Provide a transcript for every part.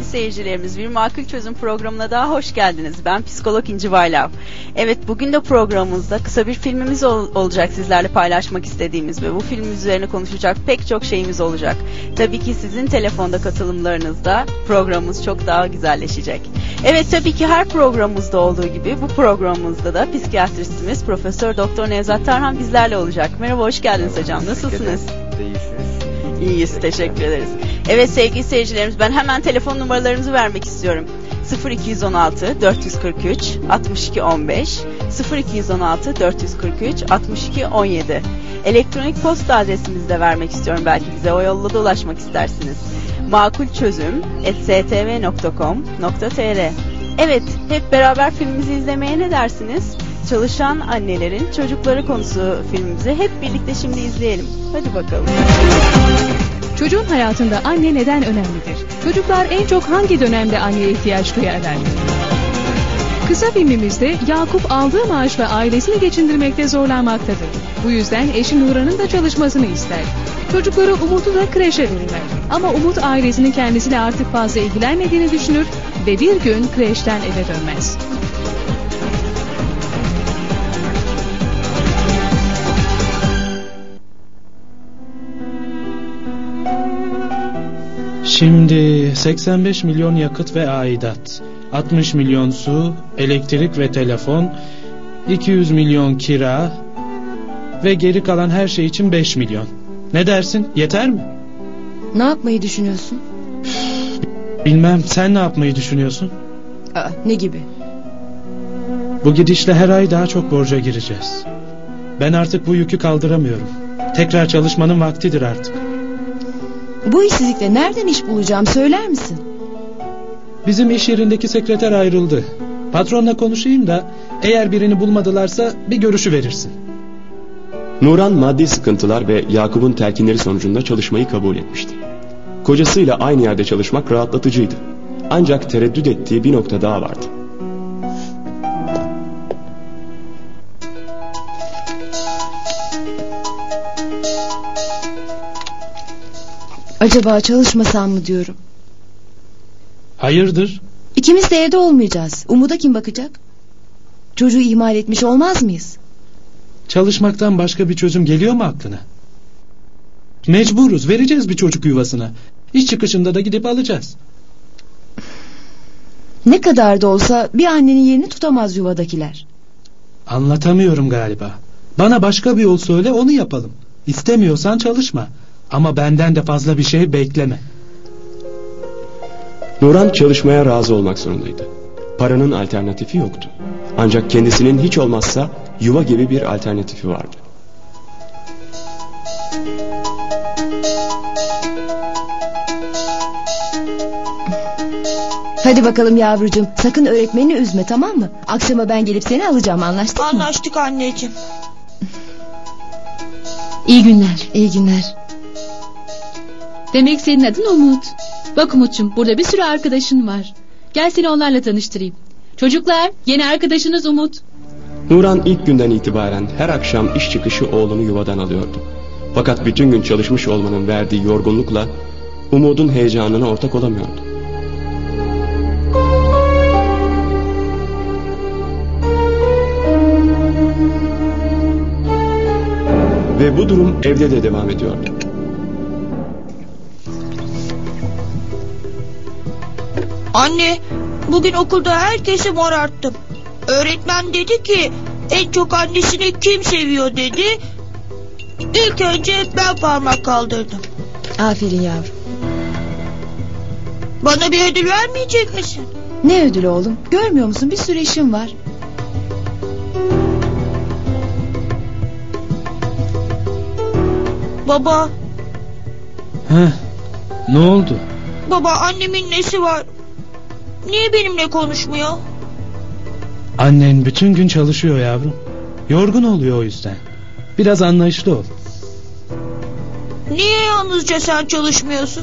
sevgili seyircilerimiz. Bir Makul Çözüm programına daha hoş geldiniz. Ben psikolog İnci Baylav. Evet bugün de programımızda kısa bir filmimiz ol- olacak sizlerle paylaşmak istediğimiz ve bu film üzerine konuşacak pek çok şeyimiz olacak. Tabii ki sizin telefonda katılımlarınızda programımız çok daha güzelleşecek. Evet tabii ki her programımızda olduğu gibi bu programımızda da psikiyatristimiz Profesör Doktor Nevzat Tarhan bizlerle olacak. Merhaba hoş geldiniz hocam. Nasılsınız? Değişiriz. İyiyiz, teşekkür ederiz. Evet sevgili seyircilerimiz ben hemen telefon numaralarımızı vermek istiyorum. 0216 443 62 15 0216 443 62 17 Elektronik posta adresimizi de vermek istiyorum belki bize o yolla da ulaşmak istersiniz. makulçözüm@stv.com.tr Evet, hep beraber filmimizi izlemeye ne dersiniz? Çalışan annelerin çocukları konusu filmimizi hep birlikte şimdi izleyelim. Hadi bakalım. Çocuğun hayatında anne neden önemlidir? Çocuklar en çok hangi dönemde anneye ihtiyaç duyarlar? Kısa filmimizde Yakup aldığı maaşla ailesini geçindirmekte zorlanmaktadır. Bu yüzden eşi Nuran'ın da çalışmasını ister. Çocukları Umut'u da kreşe verirler. Ama Umut ailesinin kendisiyle artık fazla ilgilenmediğini düşünür ve bir gün kreşten eve dönmez. Şimdi 85 milyon yakıt ve aidat, 60 milyon su, elektrik ve telefon, 200 milyon kira ve geri kalan her şey için 5 milyon. Ne dersin? Yeter mi? Ne yapmayı düşünüyorsun? Bilmem sen ne yapmayı düşünüyorsun? Aa, ne gibi? Bu gidişle her ay daha çok borca gireceğiz. Ben artık bu yükü kaldıramıyorum. Tekrar çalışmanın vaktidir artık. Bu işsizlikle nereden iş bulacağım söyler misin? Bizim iş yerindeki sekreter ayrıldı. Patronla konuşayım da eğer birini bulmadılarsa bir görüşü verirsin. Nuran maddi sıkıntılar ve Yakup'un telkinleri sonucunda çalışmayı kabul etmişti. Kocasıyla aynı yerde çalışmak rahatlatıcıydı. Ancak tereddüt ettiği bir nokta daha vardı. Acaba çalışmasam mı diyorum. Hayırdır? İkimiz de evde olmayacağız. Umut'a kim bakacak? Çocuğu ihmal etmiş olmaz mıyız? Çalışmaktan başka bir çözüm geliyor mu aklına? Mecburuz vereceğiz bir çocuk yuvasına. İş çıkışında da gidip alacağız. Ne kadar da olsa bir annenin yerini tutamaz yuvadakiler. Anlatamıyorum galiba. Bana başka bir yol söyle onu yapalım. İstemiyorsan çalışma. Ama benden de fazla bir şey bekleme. Nuran çalışmaya razı olmak zorundaydı. Paranın alternatifi yoktu. Ancak kendisinin hiç olmazsa yuva gibi bir alternatifi vardı. Hadi bakalım yavrucuğum. Sakın öğretmenini üzme tamam mı? Akşama ben gelip seni alacağım anlaştık mı? Anlaştık anneciğim. İyi günler. İyi günler. Demek senin adın Umut. Bak Umut'cum burada bir sürü arkadaşın var. Gel seni onlarla tanıştırayım. Çocuklar yeni arkadaşınız Umut. Nuran ilk günden itibaren her akşam iş çıkışı oğlunu yuvadan alıyordu. Fakat bütün gün çalışmış olmanın verdiği yorgunlukla Umut'un heyecanına ortak olamıyordu. Ve bu durum evde de devam ediyordu. Anne, bugün okulda herkesi morarttım. Öğretmen dedi ki en çok annesini kim seviyor dedi. İlk önce ben parmak kaldırdım. Aferin yavrum. Bana bir ödül vermeyecek misin? Ne ödülü oğlum? Görmüyor musun bir sürü işim var. Baba, Heh, ne oldu? baba annemin nesi var? Niye benimle konuşmuyor? Annen bütün gün çalışıyor yavrum. Yorgun oluyor o yüzden. Biraz anlayışlı ol. Niye yalnızca sen çalışmıyorsun?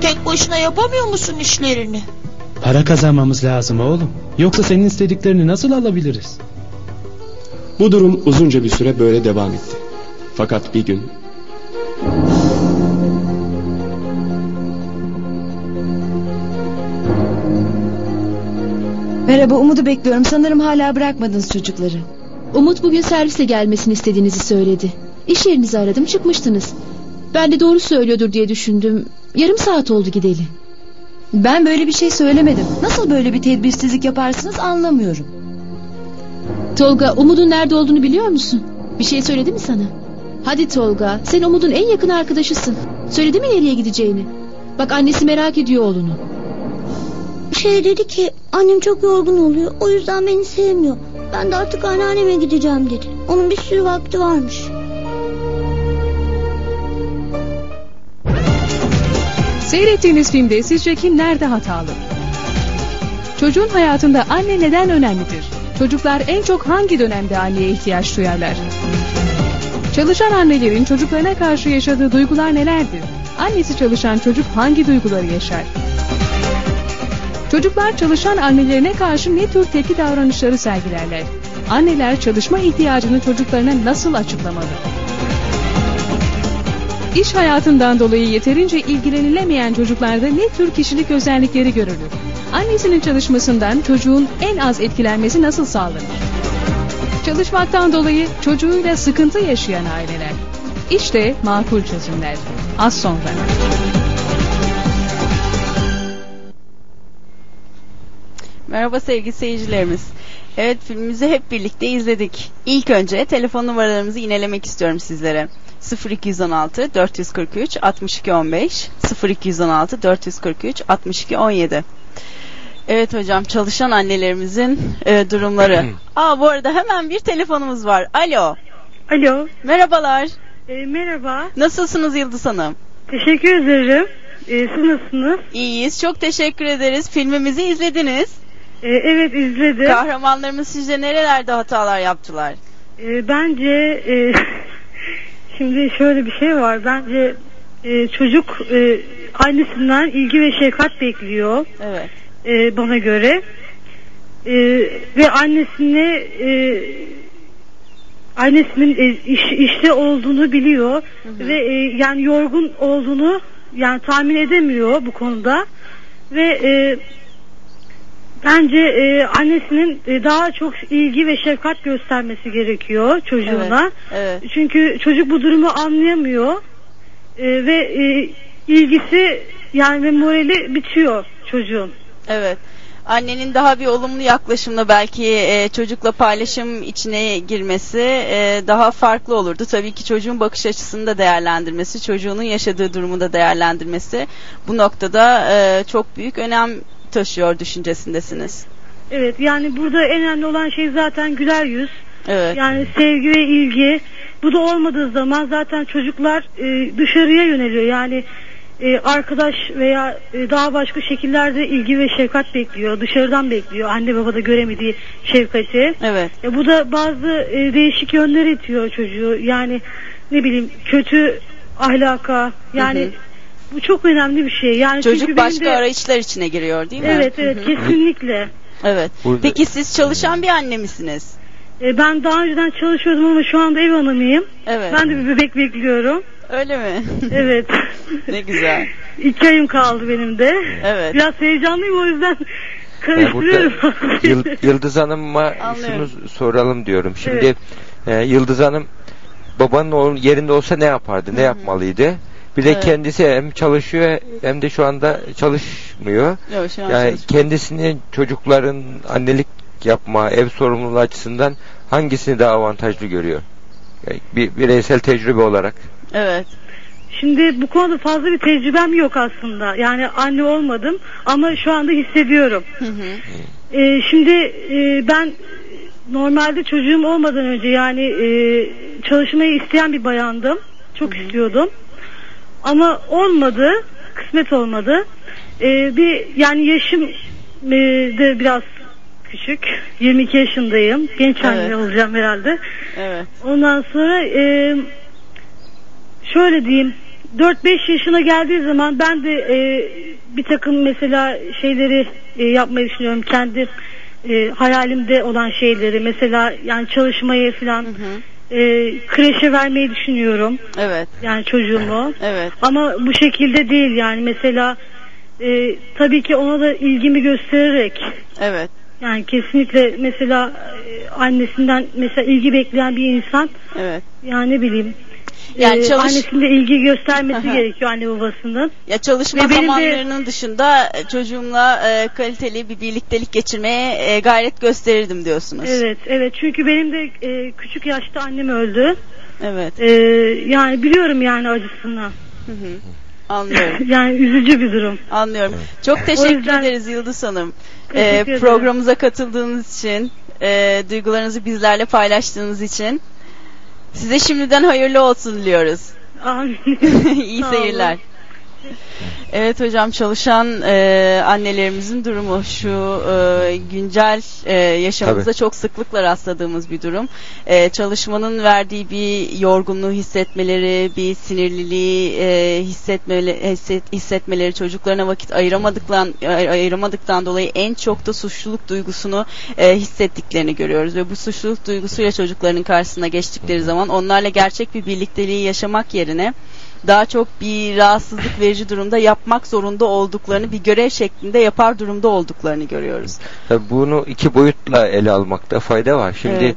Tek başına yapamıyor musun işlerini? Para kazanmamız lazım oğlum. Yoksa senin istediklerini nasıl alabiliriz? Bu durum uzunca bir süre böyle devam etti. Fakat bir gün Merhaba Umut'u bekliyorum. Sanırım hala bırakmadınız çocukları. Umut bugün servisle gelmesini istediğinizi söyledi. İş yerinizi aradım çıkmıştınız. Ben de doğru söylüyordur diye düşündüm. Yarım saat oldu gideli. Ben böyle bir şey söylemedim. Nasıl böyle bir tedbirsizlik yaparsınız anlamıyorum. Tolga Umut'un nerede olduğunu biliyor musun? Bir şey söyledi mi sana? Hadi Tolga sen Umut'un en yakın arkadaşısın. Söyledi mi nereye gideceğini? Bak annesi merak ediyor oğlunu. Şey dedi ki annem çok yorgun oluyor o yüzden beni sevmiyor. Ben de artık anneanneme gideceğim dedi. Onun bir sürü vakti varmış. Seyrettiğiniz filmde sizce kim nerede hatalı? Çocuğun hayatında anne neden önemlidir? Çocuklar en çok hangi dönemde anneye ihtiyaç duyarlar? Çalışan annelerin çocuklarına karşı yaşadığı duygular nelerdir? Annesi çalışan çocuk hangi duyguları yaşar? Çocuklar çalışan annelerine karşı ne tür tepki davranışları sergilerler? Anneler çalışma ihtiyacını çocuklarına nasıl açıklamalı? İş hayatından dolayı yeterince ilgilenilemeyen çocuklarda ne tür kişilik özellikleri görülür? Annesinin çalışmasından çocuğun en az etkilenmesi nasıl sağlanır? Çalışmaktan dolayı çocuğuyla sıkıntı yaşayan aileler. İşte makul çözümler. Az sonra. Merhaba sevgili seyircilerimiz. Evet filmimizi hep birlikte izledik. İlk önce telefon numaralarımızı inelemek istiyorum sizlere. 0216 443 62 15 0216 443 62 17 Evet hocam çalışan annelerimizin e, durumları. Aa bu arada hemen bir telefonumuz var. Alo. Alo, Merhabalar. e, merhaba. Nasılsınız Yıldız Hanım? Teşekkür ederim. E, siz nasılsınız? İyiyiz. Çok teşekkür ederiz. Filmimizi izlediniz. E, evet izledim. Kahramanlarımız sizce nerelerde hatalar yaptılar? E, bence e, şimdi şöyle bir şey var. Bence e, çocuk e, annesinden ilgi ve şefkat bekliyor Evet. e, bana göre. E, ve annesine e, annesinin e, iş, işte olduğunu biliyor ve e, yani yorgun olduğunu yani tahmin edemiyor bu konuda ve e, bence e, annesinin e, daha çok ilgi ve şefkat göstermesi gerekiyor çocuğuna. Evet. Çünkü çocuk bu durumu anlayamıyor E, ve e, ilgisi yani ve morali bitiyor çocuğun. Evet. Annenin daha bir olumlu yaklaşımla belki e, çocukla paylaşım içine girmesi e, daha farklı olurdu. Tabii ki çocuğun bakış açısını da değerlendirmesi, çocuğunun yaşadığı durumu da değerlendirmesi bu noktada e, çok büyük önem taşıyor düşüncesindesiniz. Evet yani burada en önemli olan şey zaten güler yüz. Evet. Yani sevgi ve ilgi. Bu da olmadığı zaman zaten çocuklar e, dışarıya yöneliyor. Yani e, arkadaş veya e, daha başka şekillerde ilgi ve şefkat bekliyor. Dışarıdan bekliyor. Anne babada göremediği şefkati. Evet. E, bu da bazı e, değişik yönler itiyor çocuğu. Yani ne bileyim kötü ahlaka. Yani Hı hı. Bu çok önemli bir şey. Yani çünkü Çocuk benim başka de- arayışlar içine giriyor değil mi? Evet evet kesinlikle. Evet. Burada- Peki siz çalışan bir anne misiniz? E, ben daha önceden çalışıyordum ama şu anda ev hanımıyım. Evet. Ben de bir bebek bekliyorum. Öyle mi? Evet. ne güzel. İki ayım kaldı benim de. Evet. Biraz heyecanlıyım o yüzden karıştırıyorum. burada Yıl- Yıldız Hanım'a şunu soralım diyorum. Şimdi Evet. e, Yıldız Hanım babanın yerinde olsa ne yapardı? Ne yapmalıydı? Bir de Evet. kendisi hem çalışıyor hem de şu anda çalışmıyor. Yok, şu an Yani çalışmıyor. kendisini çocukların annelik yapma, ev sorumluluğu açısından hangisini daha avantajlı görüyor? Yani bir bireysel tecrübe olarak. Evet. Şimdi bu konuda fazla bir tecrübem yok aslında. Yani anne olmadım ama şu anda hissediyorum. Hı hı. Ee, şimdi e, ben normalde çocuğum olmadan önce yani e, çalışmayı isteyen bir bayandım. Çok istiyordum. Ama olmadı. Kısmet olmadı. Ee, bir yani yaşım e, de biraz küçük. 22 yaşındayım. Genç anne Evet. olacağım herhalde. Evet. Ondan sonra e, şöyle diyeyim 4-5 yaşına geldiği zaman ben de e, bir takım mesela şeyleri e, yapmayı düşünüyorum. Kendi e, hayalimde olan şeyleri mesela yani çalışmayı falan Hı hı. E, kreşe vermeyi düşünüyorum. Evet. Yani çocuğumu. Evet. Ama bu şekilde değil yani mesela e, tabii ki ona da ilgimi göstererek Evet. Yani kesinlikle mesela e, annesinden mesela ilgi bekleyen bir insan Evet. yani ne bileyim Yani e, çalış- annesinde ilgi göstermesi gerekiyor anne babasının. Ya çalışma Ve benim de- zamanlarının dışında e, çocuğumla e, kaliteli bir birliktelik geçirmeye e, gayret gösterirdim diyorsunuz. Evet, evet. Çünkü benim de e, küçük yaşta annem öldü. Evet. E, yani biliyorum yani acısını. Hı hı. Anlıyorum. Yani üzücü bir durum. Anlıyorum. Çok teşekkür yüzden- ederiz Yıldız Hanım. Ee, programımıza katıldığınız için, e, duygularınızı bizlerle paylaştığınız için. Size şimdiden hayırlı olsun diliyoruz. Amin. İyi seyirler. Evet hocam çalışan e, annelerimizin durumu şu e, güncel e, yaşamımızda Tabii. çok sıklıkla rastladığımız bir durum. E, çalışmanın verdiği bir yorgunluğu hissetmeleri, bir sinirliliği e, hissetmeli, hisset, hissetmeleri, çocuklarına vakit ayıramadıktan ay- ayıramadıktan dolayı en çok da suçluluk duygusunu e, hissettiklerini görüyoruz ve bu suçluluk duygusuyla çocukların karşısına geçtikleri zaman onlarla gerçek bir birlikteliği yaşamak yerine daha çok bir rahatsızlık verici durumda yapmak zorunda olduklarını bir görev şeklinde yapar durumda olduklarını görüyoruz. Tabii bunu iki boyutla ele almakta fayda var. Şimdi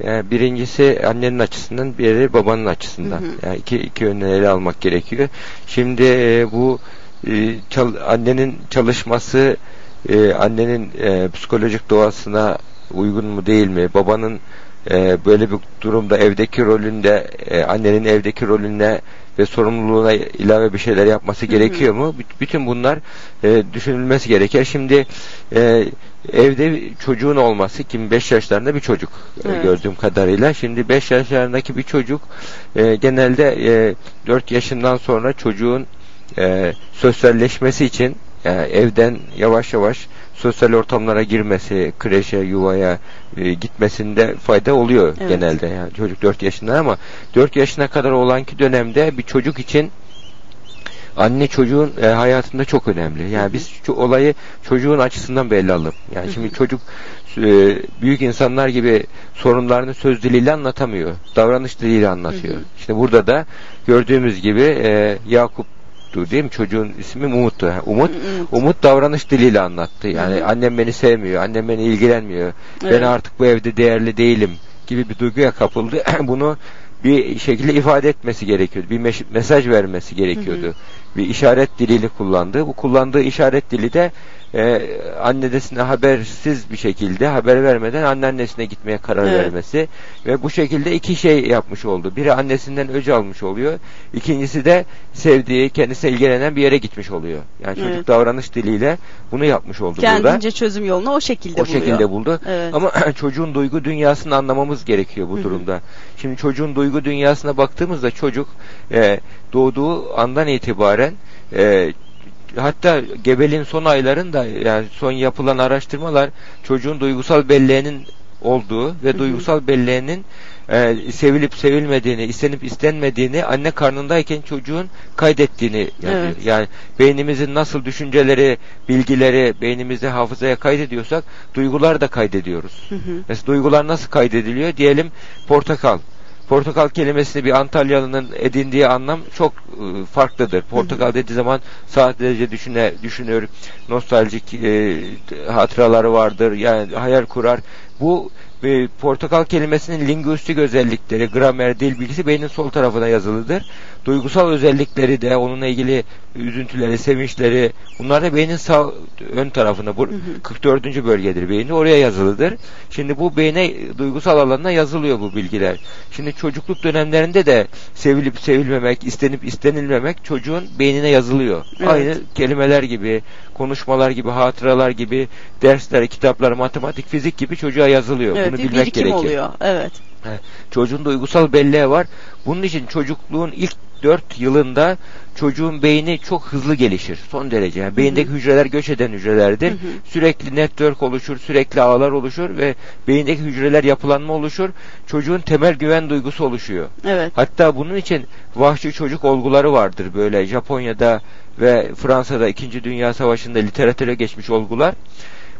Evet. e, birincisi annenin açısından, diğeri babanın açısından. Hı hı. Yani iki, iki yönden ele almak gerekiyor. Şimdi e, bu e, çal- annenin çalışması e, annenin e, psikolojik doğasına uygun mu değil mi? Babanın e, böyle bir durumda evdeki rolünde e, annenin evdeki rolüne ve sorumluluğuna ilave bir şeyler yapması gerekiyor mu? Büt- Bütün bunlar e, düşünülmesi gerekir. Şimdi e, evde çocuğun olması kim 5 yaşlarında bir çocuk e, Evet. gördüğüm kadarıyla. Şimdi 5 yaşlarındaki bir çocuk e, genelde e, 4 yaşından sonra çocuğun e, sosyalleşmesi için yani evden yavaş yavaş sosyal ortamlara girmesi, kreşe, yuvaya e, gitmesinde fayda oluyor Evet. genelde. Yani çocuk 4 yaşında ama 4 yaşına kadar olanki dönemde bir çocuk için anne çocuğun e, hayatında çok önemli. Yani biz şu olayı çocuğun açısından belli alalım. Yani şimdi çocuk e, büyük insanlar gibi sorunlarını söz diliyle anlatamıyor. Davranış diliyle anlatıyor. İşte burada da gördüğümüz gibi e, Yakup değil mi? Çocuğun ismi Umut'tu. Ha, Umut, Umut. Umut davranış diliyle anlattı. Yani Hı hı. annem beni sevmiyor, annem beni ilgilenmiyor. Evet. Ben artık bu evde değerli değilim gibi bir duyguya kapıldı. Bunu bir şekilde ifade etmesi gerekiyordu. Bir mesaj vermesi gerekiyordu. Bir işaret diliyle kullandı. Bu kullandığı işaret dili de e, annesine habersiz bir şekilde haber vermeden anneannesine gitmeye karar Evet. vermesi ve bu şekilde iki şey yapmış oldu. Biri annesinden öc almış oluyor. İkincisi de sevdiği, kendisine ilgilenen bir yere gitmiş oluyor. Yani çocuk Evet. davranış diliyle bunu yapmış oldu burada. Kendince çözüm yolunu o şekilde O buluyor. şekilde buldu. Evet. Ama çocuğun duygu dünyasını anlamamız gerekiyor bu durumda. Şimdi çocuğun duygu dünyasına baktığımızda çocuk e, doğduğu andan itibaren e, hatta gebeliğin son aylarında yani son yapılan araştırmalar çocuğun duygusal belleğinin olduğu ve duygusal belleğinin e, sevilip sevilmediğini, istenip istenmediğini anne karnındayken çocuğun kaydettiğini yazıyor. Evet. Yani beynimizin nasıl düşünceleri, bilgileri beynimizde hafızaya kaydediyorsak duygular da kaydediyoruz. Hı hı. Mesela duygular nasıl kaydediliyor? Diyelim portakal. Portakal kelimesini bir Antalyalı'nın edindiği anlam çok e, farklıdır. Portakal dediği zaman sadece düşüne, düşünür, nostaljik e, hatıraları vardır, yani hayal kurar. Bu e, portakal kelimesinin lingüistik özellikleri, gramer, dil bilgisi beynin sol tarafına yazılıdır. Duygusal özellikleri de onunla ilgili üzüntüleri, sevinçleri bunlar da beynin sağ ön tarafına bu 44. bölgedir beyni oraya yazılıdır. Şimdi bu beyne duygusal alanına yazılıyor bu bilgiler. Şimdi çocukluk dönemlerinde de sevilip sevilmemek, istenip istenilmemek çocuğun beynine yazılıyor. Evet. Aynı kelimeler gibi, konuşmalar gibi, hatıralar gibi, dersler, kitaplar, matematik, fizik gibi çocuğa yazılıyor. Evet, Bunu bilmek gerekir. oluyor. Evet. Çocuğun duygusal belleği var. Bunun için çocukluğun ilk 4 yılında çocuğun beyni çok hızlı gelişir. Son derece. Yani beyindeki hücreler göç eden hücrelerdir. Sürekli network oluşur, sürekli ağlar oluşur ve beyindeki hücreler yapılanma oluşur. Çocuğun temel güven duygusu oluşuyor. Evet. Hatta bunun için vahşi çocuk olguları vardır böyle Japonya'da ve Fransa'da 2. Dünya Savaşı'nda literatüre geçmiş olgular.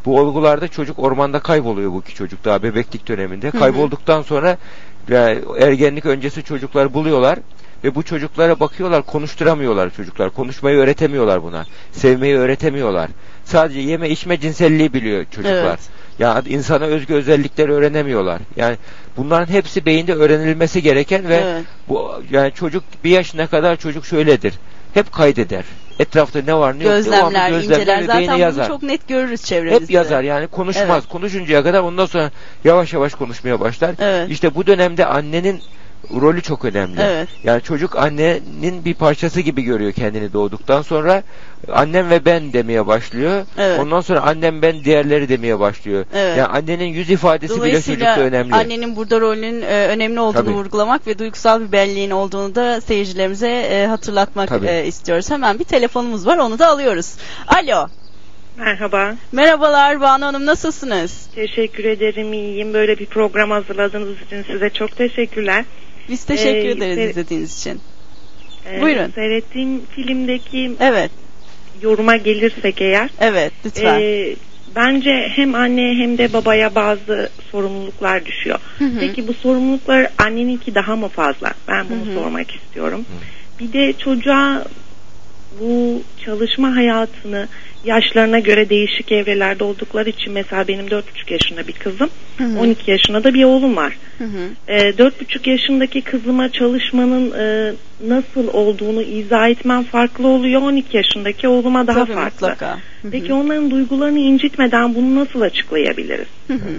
Bu olgularda çocuk ormanda kayboluyor bu iki çocuk daha bebeklik döneminde. hı. Kaybolduktan sonra yani ergenlik öncesi çocuklar buluyorlar Ve bu çocuklara bakıyorlar konuşturamıyorlar çocuklar. Konuşmayı öğretemiyorlar buna. Sevmeyi öğretemiyorlar. Sadece yeme içme cinselliği biliyor çocuklar. Evet. Ya insana özgü özellikleri öğrenemiyorlar. Yani bunların hepsi beyinde öğrenilmesi gereken ve Evet. bu yani çocuk bir yaşına kadar çocuk şöyledir. Hep kaydeder. Etrafta ne var ne yok Gözlemler, devamlı gözlemler inceler. Zaten bunu yazar. çok net görürüz çevremizde. Hep yazar yani konuşmaz. Evet. Konuşuncaya kadar ondan sonra yavaş yavaş konuşmaya başlar. Evet. İşte bu dönemde annenin rolü çok önemli. Evet. Yani çocuk annenin bir parçası gibi görüyor kendini doğduktan sonra annem ve ben demeye başlıyor. Evet. Ondan sonra annem ben diğerleri demeye başlıyor. Evet. Yani annenin yüz ifadesi bile çocukta önemli. annenin burada rolünün e, önemli olduğunu Tabii. vurgulamak ve duygusal bir belleğin olduğunu da seyircilerimize e, hatırlatmak Tabii. e, istiyoruz. Hemen bir telefonumuz var onu da alıyoruz. Alo. Merhaba. Merhabalar Banu Hanım nasılsınız? Teşekkür ederim. iyiyim. Böyle bir program hazırladığınız için size çok teşekkürler. Biz teşekkür Ee, ederiz izlediğiniz için. Ee, Buyurun. Seyrettiğim filmdeki Evet. yoruma gelirsek eğer. Evet lütfen. ee, bence hem anneye hem de babaya bazı sorumluluklar düşüyor. Hı hı. Peki bu sorumluluklar anneninki daha mı fazla? Ben bunu Hı hı. sormak istiyorum. Bir de çocuğa bu çalışma hayatını yaşlarına göre değişik evrelerde oldukları için mesela benim 4,5 yaşında bir kızım, Hı hı. 12 yaşında da bir oğlum var. Hı hı. E, Dört buçuk yaşındaki kızıma çalışmanın e, nasıl olduğunu izah etmem farklı oluyor. 12 yaşındaki oğluma daha Tabii, farklı. mutlaka. Hı hı. Peki onların duygularını incitmeden bunu nasıl açıklayabiliriz? Hı hı.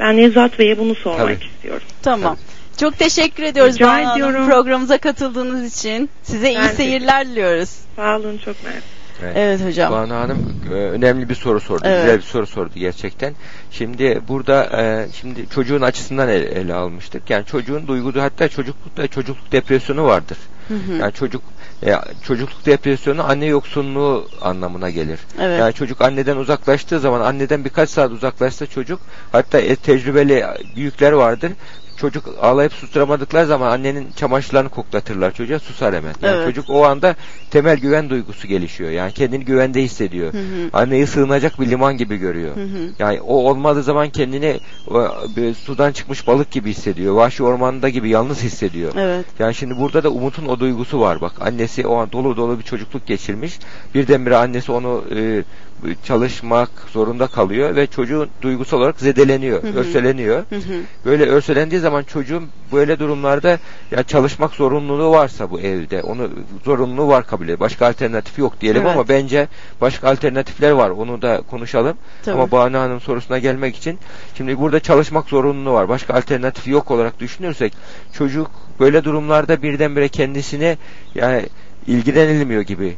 Ben Nevzat Bey'e bunu sormak Tabii. istiyorum. Tamam. Çok teşekkür ediyoruz Rica Banu Hanım ediyorum. programımıza katıldığınız için. Size iyi Ben de- seyirler diliyoruz. Sağ olun çok mersi. Evet hocam. Banu Hanım e, önemli bir soru sordu. Evet. Güzel bir soru sordu gerçekten. Şimdi burada e, şimdi çocuğun açısından ele, ele almıştık. Yani çocuğun duygudu hatta çocuklukta çocukluk depresyonu vardır. Hı hı. Yani çocuk e, çocukluk depresyonu anne yoksunluğu anlamına gelir. Evet. Yani çocuk anneden uzaklaştığı zaman anneden birkaç saat uzaklaşsa çocuk hatta e, tecrübeli büyükler vardır. Çocuk ağlayıp susturamadıkları zaman annenin çamaşırlarını koklatırlar çocuğa susar hemen. Yani Evet. çocuk o anda temel güven duygusu gelişiyor. Yani kendini güvende hissediyor. Hı hı. Anneyi sığınacak bir liman gibi görüyor. Hı hı. Yani o olmadığı zaman kendini o, bir sudan çıkmış balık gibi hissediyor. Vahşi ormanda gibi yalnız hissediyor. Evet. Yani şimdi burada da Umut'un o duygusu var bak. Annesi o an dolu dolu bir çocukluk geçirmiş. Birdenbire annesi onu e, çalışmak zorunda kalıyor ve çocuğun duygusal olarak zedeleniyor, Hı hı. örseleniyor. Hı hı. Böyle örselendiği zaman çocuğun böyle durumlarda ya çalışmak zorunluluğu varsa bu evde onu zorunluluğu var kabul ediyor. Başka alternatif yok diyelim Evet. ama bence başka alternatifler var. Onu da konuşalım. Tabii. Ama Banu Hanım sorusuna gelmek için şimdi burada çalışmak zorunluluğu var. Başka alternatifi yok olarak düşünürsek çocuk böyle durumlarda birdenbire kendisine yani ilgilenilmiyor gibi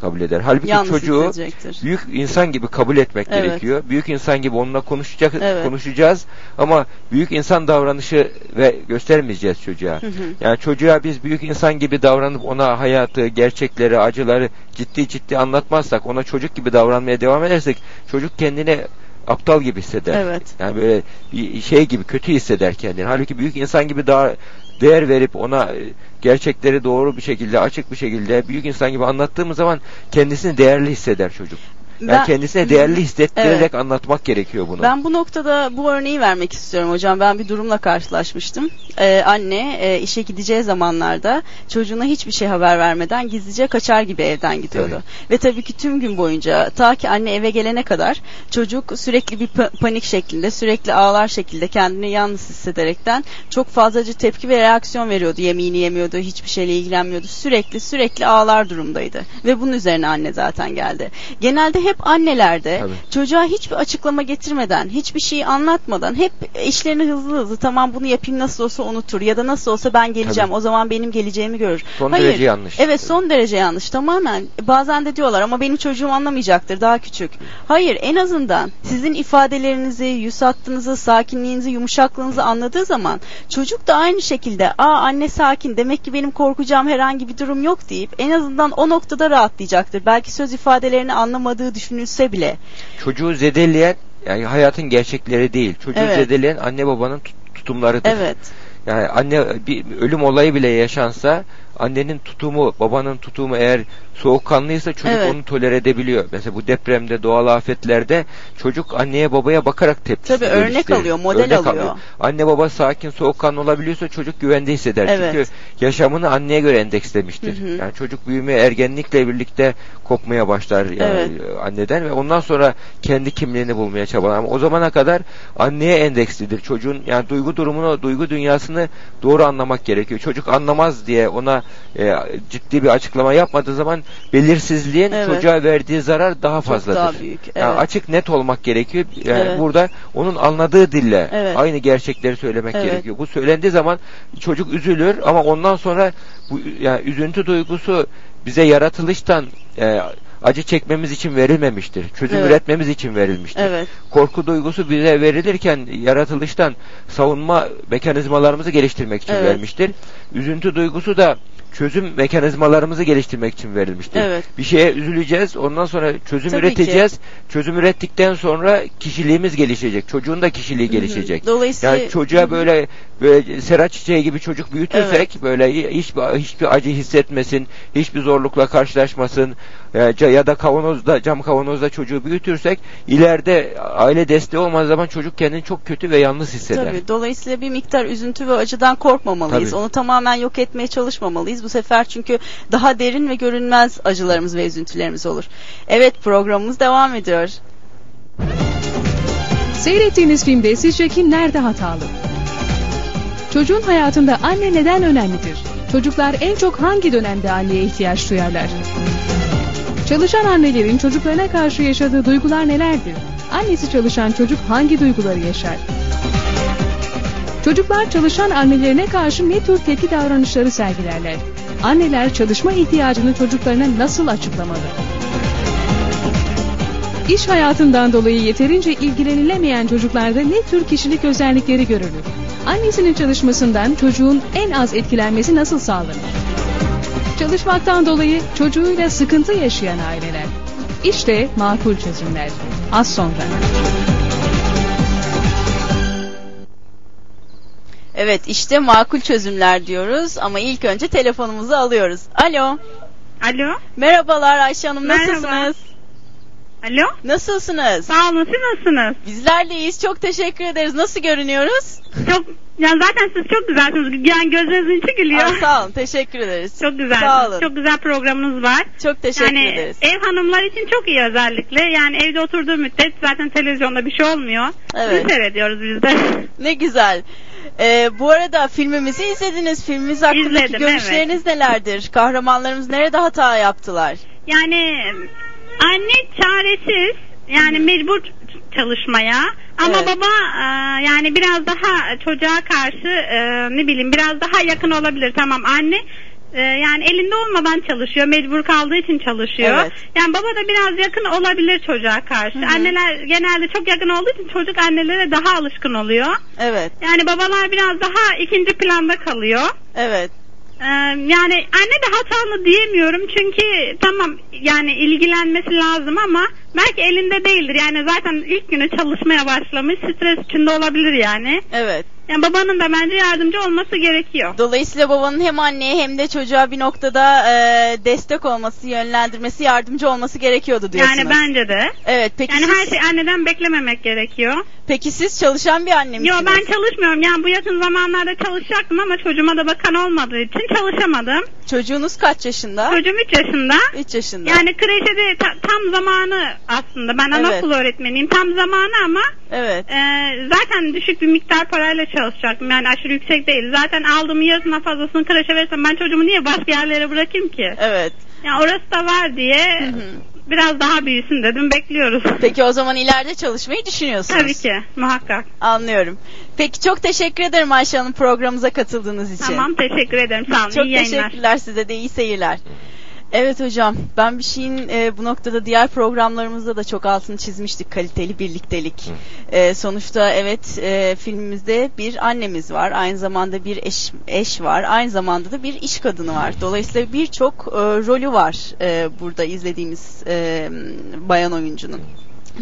Kabul eder. Halbuki Yalnız çocuğu hissedecektir. büyük insan gibi kabul etmek Evet. gerekiyor. Büyük insan gibi onunla konuşacak Evet. konuşacağız ama büyük insan davranışı ve göstermeyeceğiz çocuğa. Hı hı. Yani çocuğa biz büyük insan gibi davranıp ona hayatı, gerçekleri, acıları ciddi ciddi anlatmazsak, ona çocuk gibi davranmaya devam edersek çocuk kendini aptal gibi hisseder. Evet. Yani böyle bir şey gibi kötü hisseder kendini. Halbuki büyük insan gibi daha değer verip ona e, gerçekleri doğru bir şekilde, açık bir şekilde büyük insan gibi anlattığımız zaman kendisini değerli hisseder çocuk. Yani Ben- kendisine değerli hissettirerek Evet. anlatmak gerekiyor bunu. Ben bu noktada bu örneği vermek istiyorum hocam. Ben bir durumla karşılaşmıştım. Ee, anne e, işe gideceği zamanlarda çocuğuna hiçbir şey haber vermeden gizlice kaçar gibi evden gidiyordu. Ve tabii ki tüm gün boyunca ta ki anne eve gelene kadar çocuk sürekli bir pa- panik şeklinde, sürekli ağlar şekilde kendini yalnız hissederekten çok fazlaca tepki ve reaksiyon veriyordu. Yemeğini yemiyordu, hiçbir şeyle ilgilenmiyordu. Sürekli sürekli ağlar durumdaydı. Ve bunun üzerine anne zaten geldi. Genelde hep annelerde Tabii. çocuğa hiçbir açıklama getirmeden, hiçbir şeyi anlatmadan hep işlerini hızlı hızlı tamam bunu yapayım nasıl olsa unutur ya da nasıl olsa ben geleceğim Tabii. o zaman benim geleceğimi görür. Son Hayır. derece yanlış. Evet son derece yanlış tamamen. Bazen de diyorlar ama benim çocuğum anlamayacaktır daha küçük. Hayır en azından sizin ifadelerinizi, yüz hattınızı, sakinliğinizi, yumuşaklığınızı anladığı zaman çocuk da aynı şekilde aa anne sakin demek ki benim korkacağım herhangi bir durum yok deyip en azından o noktada rahatlayacaktır. Belki söz ifadelerini anlamadığı düşünülse bile. Çocuğu zedeleyen yani hayatın gerçekleri değil. Çocuğu Evet. zedeleyen anne babanın tut- tutumlarıdır. Evet. Yani anne bir ölüm olayı bile yaşansa annenin tutumu, babanın tutumu eğer soğukkanlıysa çocuk Evet. onu tolere edebiliyor. Mesela bu depremde, doğal afetlerde çocuk anneye babaya bakarak tepki Tabii, örnek alıyor, model alıyor. Anne baba sakin, soğukkanlı olabiliyorsa çocuk güvende hisseder. Evet. Çünkü yaşamını anneye göre endekslemiştir. Hı hı. Yani çocuk büyümeye ergenlikle birlikte kopmaya başlar yani Evet. anneden ve ondan sonra kendi kimliğini bulmaya çabalar. Ama o zamana kadar anneye endekslidir. Çocuğun yani duygu durumunu, duygu dünyasını doğru anlamak gerekiyor. Çocuk anlamaz diye ona e, ciddi bir açıklama yapmadığı zaman belirsizliğin Evet. çocuğa verdiği zarar daha fazladır. daha büyük, Yani evet. açık net olmak gerekiyor. Yani Evet. burada onun anladığı dille Evet. aynı gerçekleri söylemek Evet. gerekiyor. Bu söylendiği zaman çocuk üzülür ama ondan sonra bu yani üzüntü duygusu bize yaratılıştan e, acı çekmemiz için verilmemiştir. Çözüm Evet. üretmemiz için verilmiştir. Evet. Korku duygusu bize verilirken yaratılıştan savunma mekanizmalarımızı geliştirmek için Evet. verilmiştir. Üzüntü duygusu da çözüm mekanizmalarımızı geliştirmek için verilmiştir. Evet. Bir şeye üzüleceğiz, ondan sonra çözüm Tabii ki. üreteceğiz. Çözüm ürettikten sonra kişiliğimiz gelişecek. Çocuğun da kişiliği gelişecek. Dolayısıyla- yani çocuğa böyle böyle sera çiçeği gibi çocuk büyütürsek böyle hiçbir hiçbir acı hissetmesin, hiçbir zorlukla karşılaşmasın e, ya da kavanozda cam kavanozda çocuğu büyütürsek ileride aile desteği olmadığı zaman çocuk kendini çok kötü ve yalnız hisseder. Tabii. Dolayısıyla bir miktar üzüntü ve acıdan korkmamalıyız. Tabii. Onu tamamen yok etmeye çalışmamalıyız. Bu sefer çünkü daha derin ve görünmez acılarımız ve üzüntülerimiz olur. Evet programımız devam ediyor. Seyrettiğiniz filmde sizce kim nerede hatalı? Çocuğun hayatında anne neden önemlidir? Çocuklar en çok hangi dönemde anneye ihtiyaç duyarlar? Çalışan annelerin çocuklarına karşı yaşadığı duygular nelerdir? Annesi çalışan çocuk hangi duyguları yaşar? Çocuklar çalışan annelerine karşı ne tür tepki davranışları sergilerler? Anneler çalışma ihtiyacını çocuklarına nasıl açıklamalı? İş hayatından dolayı yeterince ilgilenilemeyen çocuklarda ne tür kişilik özellikleri görülür? Annesinin çalışmasından çocuğun en az etkilenmesi nasıl sağlanır? Çalışmaktan dolayı çocuğuyla sıkıntı yaşayan aileler. İşte makul çözümler. Az sonra. Evet işte makul çözümler diyoruz ama ilk önce telefonumuzu alıyoruz. Alo. Alo. Merhabalar Ayşe Hanım Merhaba. nasılsınız? Alo. Nasılsınız? Sağ olun siz nasılsınız? Bizler de iyiyiz. Çok teşekkür ederiz. Nasıl görünüyoruz? Çok yani zaten siz çok güzelsiniz. Yani gözlerinizin içi gülüyor. Aa, sağ olun. Teşekkür ederiz. Çok güzel. Sağ olun. Çok güzel programınız var. Çok teşekkür yani ederiz. ev hanımlar için çok iyi özellikle. Yani evde oturduğu müddet zaten televizyonda bir şey olmuyor. Evet. Biz seyrediyoruz biz de. Ne güzel. Ee, bu arada filmimizi izlediniz. Filmimiz hakkındaki İzledim, görüşleriniz nelerdir? Kahramanlarımız nerede hata yaptılar? Yani anne çaresiz. Yani mecbur çalışmaya. Ama Evet. baba e, yani biraz daha çocuğa karşı e, ne bileyim biraz daha yakın olabilir. Tamam anne e, yani elinde olmadan çalışıyor. Mecbur kaldığı için çalışıyor. Evet. Yani baba da biraz yakın olabilir çocuğa karşı. Hı hı. Anneler genelde çok yakın olduğu için çocuk annelere daha alışkın oluyor. Evet. Yani babalar biraz daha ikinci planda kalıyor. Evet. Yani anne de hatalı diyemiyorum çünkü tamam yani ilgilenmesi lazım ama belki elinde değildir. Yani zaten ilk günü çalışmaya başlamış stres içinde olabilir yani. Evet. Yani babanın da bence yardımcı olması gerekiyor. Dolayısıyla babanın hem anneye hem de çocuğa bir noktada e, destek olması, yönlendirmesi, yardımcı olması gerekiyordu diyorsunuz. Yani bence de. Evet. Peki Yani siz, her şey anneden beklememek gerekiyor. peki siz çalışan bir anne misiniz? ben çalışmıyorum. Yani bu yakın zamanlarda çalışacaktım ama çocuğuma da bakan olmadığı için çalışamadım. Çocuğunuz kaç yaşında? Çocuğum 3 yaşında. 3 yaşında. Yani kreşe de ta- tam zamanı aslında. Ben Evet. anaokulu öğretmeniyim. Tam zamanı ama Evet. e, zaten düşük bir miktar parayla çalışacaktım. Yani aşırı yüksek değil. Zaten aldığım yarısından fazlasını kreşe verirsem ben çocuğumu niye başka yerlere bırakayım ki? Evet. Yani orası da var diye biraz daha büyüsün dedim. Bekliyoruz. Peki o zaman ileride çalışmayı düşünüyorsunuz. Tabii ki. Muhakkak. Anlıyorum. Peki çok teşekkür ederim Ayşe Hanım programımıza katıldığınız için. Tamam teşekkür ederim. Sağ olun. Çok İyi yayınlar. teşekkürler size de iyi seyirler. Evet hocam ben bir şeyin e, bu noktada diğer programlarımızda da çok altını çizmiştik kaliteli birliktelik. E, sonuçta evet e, filmimizde bir annemiz var aynı zamanda bir eş, eş var aynı zamanda da bir iş kadını var. Dolayısıyla birçok e, rolü var e, burada izlediğimiz e, bayan oyuncunun.